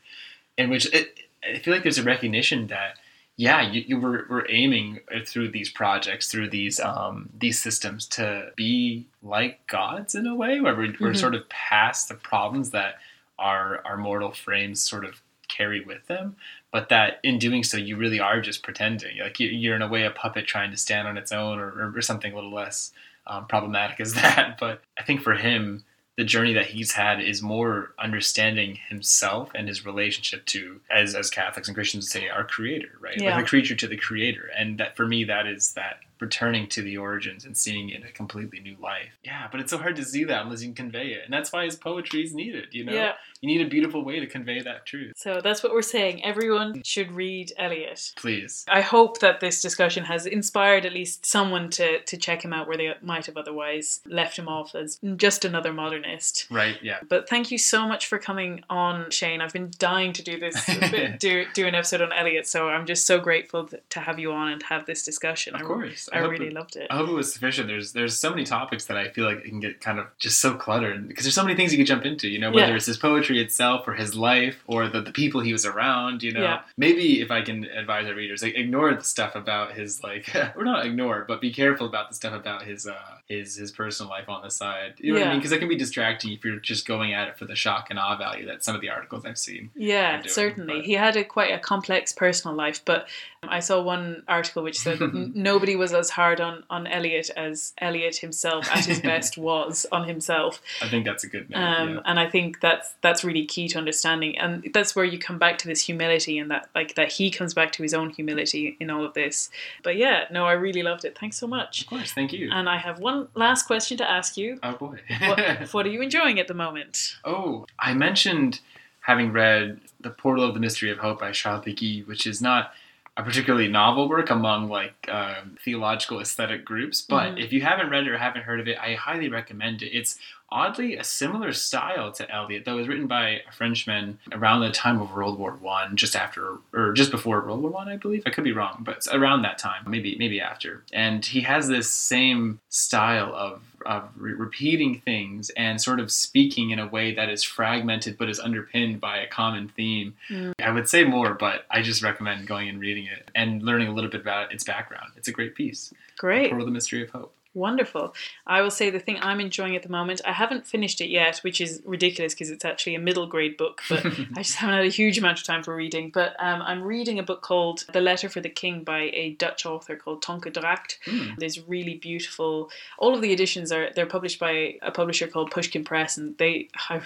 In which it, I feel like there's a recognition that, yeah, you, you were, were aiming through these projects, through these um, these systems to be like gods in a way, where we're, we're Mhm. sort of past the problems that our, our mortal frames sort of carry with them. But that in doing so you really are just pretending. Like you- you're in a way a puppet trying to stand on its own or, or something a little less um, problematic as that. But i think for him the journey that he's had is more understanding himself and his relationship to as as catholics and christians say our creator right? Yeah. like the creature to the creator. And that for me that is that returning to the origins and seeing it in a completely new life. Yeah but it's so hard to see that unless you can convey it. And that's why his poetry is needed you know? Yeah. You need a beautiful way to convey that truth So that's what we're saying. Everyone should read Eliot. please I hope that this discussion has inspired at least someone to, to check him out where they might have otherwise left him off as just another modernist. right yeah But thank you so much for coming on, Shane. I've been dying to do this, do, do an episode on Eliot, so I'm just so grateful to have you on and have this discussion. Of I, course. I hope really it, loved it. I hope it was sufficient. There's there's so many topics that I feel like it can get kind of just so cluttered because there's so many things you could jump into. You know, whether Yeah. it's his poetry itself or his life or the, the people he was around. You know, Yeah. maybe if I can advise our readers, like ignore the stuff about his like or not ignore, but be careful about the stuff about his uh his his personal life on the side. You know what I mean? Because that can be distracting if you're just going at it for the shock and awe value that some of the articles I've seen. Yeah, doing, certainly. but- He had a quite a complex personal life, but I saw one article which said nobody was as hard on on Eliot as Eliot himself at his best was on himself. I think that's a good note. Um, yeah. And I think that's that's really key to understanding, and that's where you come back to this humility, and that like that he comes back to his own humility in all of this. But yeah, no, I really loved it. Thanks so much. Of course, thank you. And I have one last question to ask you. oh boy. What, what are you enjoying at the moment? Oh, I mentioned having read The Portal of the Mystery of Hope by Charles Péguy, which is not a particularly novel work among like um, theological aesthetic groups. But Mhm. if you haven't read it or haven't heard of it, I highly recommend it. It's oddly a similar style to Eliot, though it was written by a Frenchman around the time of World War One, just after or just before World War One, I, believe. I could be wrong, but it's around that time, maybe maybe after. And he has this same style of of re- repeating things and sort of speaking in a way that is fragmented but is underpinned by a common theme. Mm. I would say more, but I just recommend going and reading it and learning a little bit about its background. It's a great piece. Great. Of the Mystery of Hope. Wonderful. I will say the thing I'm enjoying at the moment, I haven't finished it yet, which is ridiculous because it's actually a middle grade book, but I just haven't had a huge amount of time for reading. But um, I'm reading a book called The Letter for the King by a Dutch author called Tonke Dragt. Hmm. There's really beautiful. All of the editions are they're published by a publisher called Pushkin Press, and they I,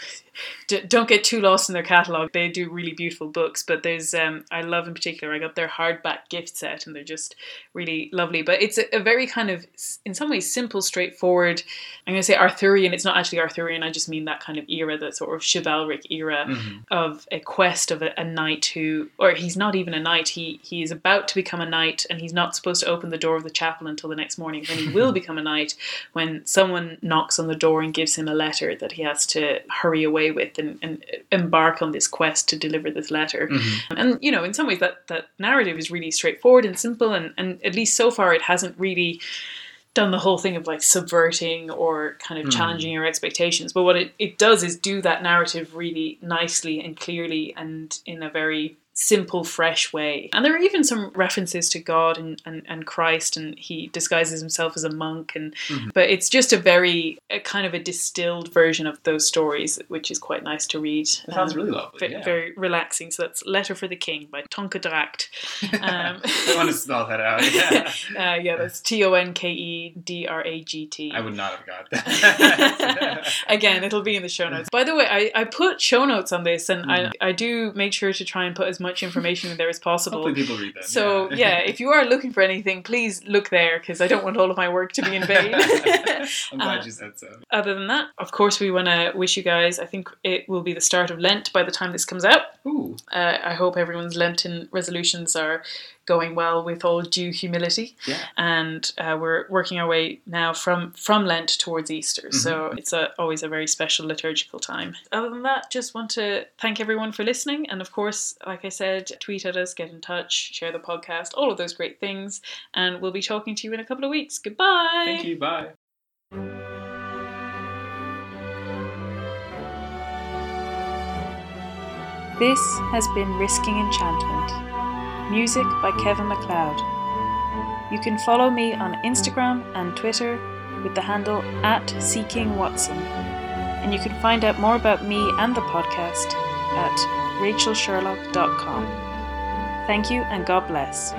don't get too lost in their catalog. They do really beautiful books, but there's um, I love in particular. I got their hardback gift set, and they're just really lovely. But it's a, a very kind of in some ways simple, straightforward. I'm going to say Arthurian. It's not actually Arthurian. I just mean that kind of era, that sort of chivalric era Mhm. of a quest of a, a knight who, or he's not even a knight. He he is about to become a knight, and he's not supposed to open the door of the chapel until the next morning. When he will become a knight, when someone knocks on the door and gives him a letter that he has to hurry away with and, and embark on this quest to deliver this letter. Mhm. And you know, in some ways, that that narrative is really straightforward and simple, and and at least so far, it hasn't really done the whole thing of like subverting or kind of Mm. challenging your expectations. But what it, it does is do that narrative really nicely and clearly and in a very simple, fresh way. And there are even some references to God and, and, and Christ, and he disguises himself as a monk. And Mhm. but it's just a very a kind of a distilled version of those stories, which is quite nice to read. That sounds Um, really lovely. ve- yeah. Very relaxing. So that's Letter for the King by Tonke Dragt. Um, I want to spell that out. Yeah. Uh, yeah, that's T O N K E D R A G T. I would not have got that. Again, it'll be in the show notes. By the way, I, I put show notes on this, and Mhm. I, I do make sure to try and put as much information in there as possible. Hopefully people read that. So yeah, if you are looking for anything, please look there because I don't want all of my work to be in vain. I'm glad Uh, you said so. Other than that, of course, we want to wish you guys. I think it will be the start of Lent by the time this comes out. Ooh. Uh, I hope everyone's Lenten resolutions are going well with all due humility. Yeah. And uh, we're working our way now from from Lent towards Easter, so it's a, always a very special liturgical time. Other than that, just want to thank everyone for listening, and of course, like I said, tweet at us, get in touch, share the podcast, all of those great things, and we'll be talking to you in a couple of weeks. Goodbye. Thank you. Bye. This has been Risking Enchantment. Music by Kevin MacLeod. You can follow me on Instagram and Twitter with the handle at Seeking Watson. And you can find out more about me and the podcast at rachelsherlock.com. Thank you and God bless.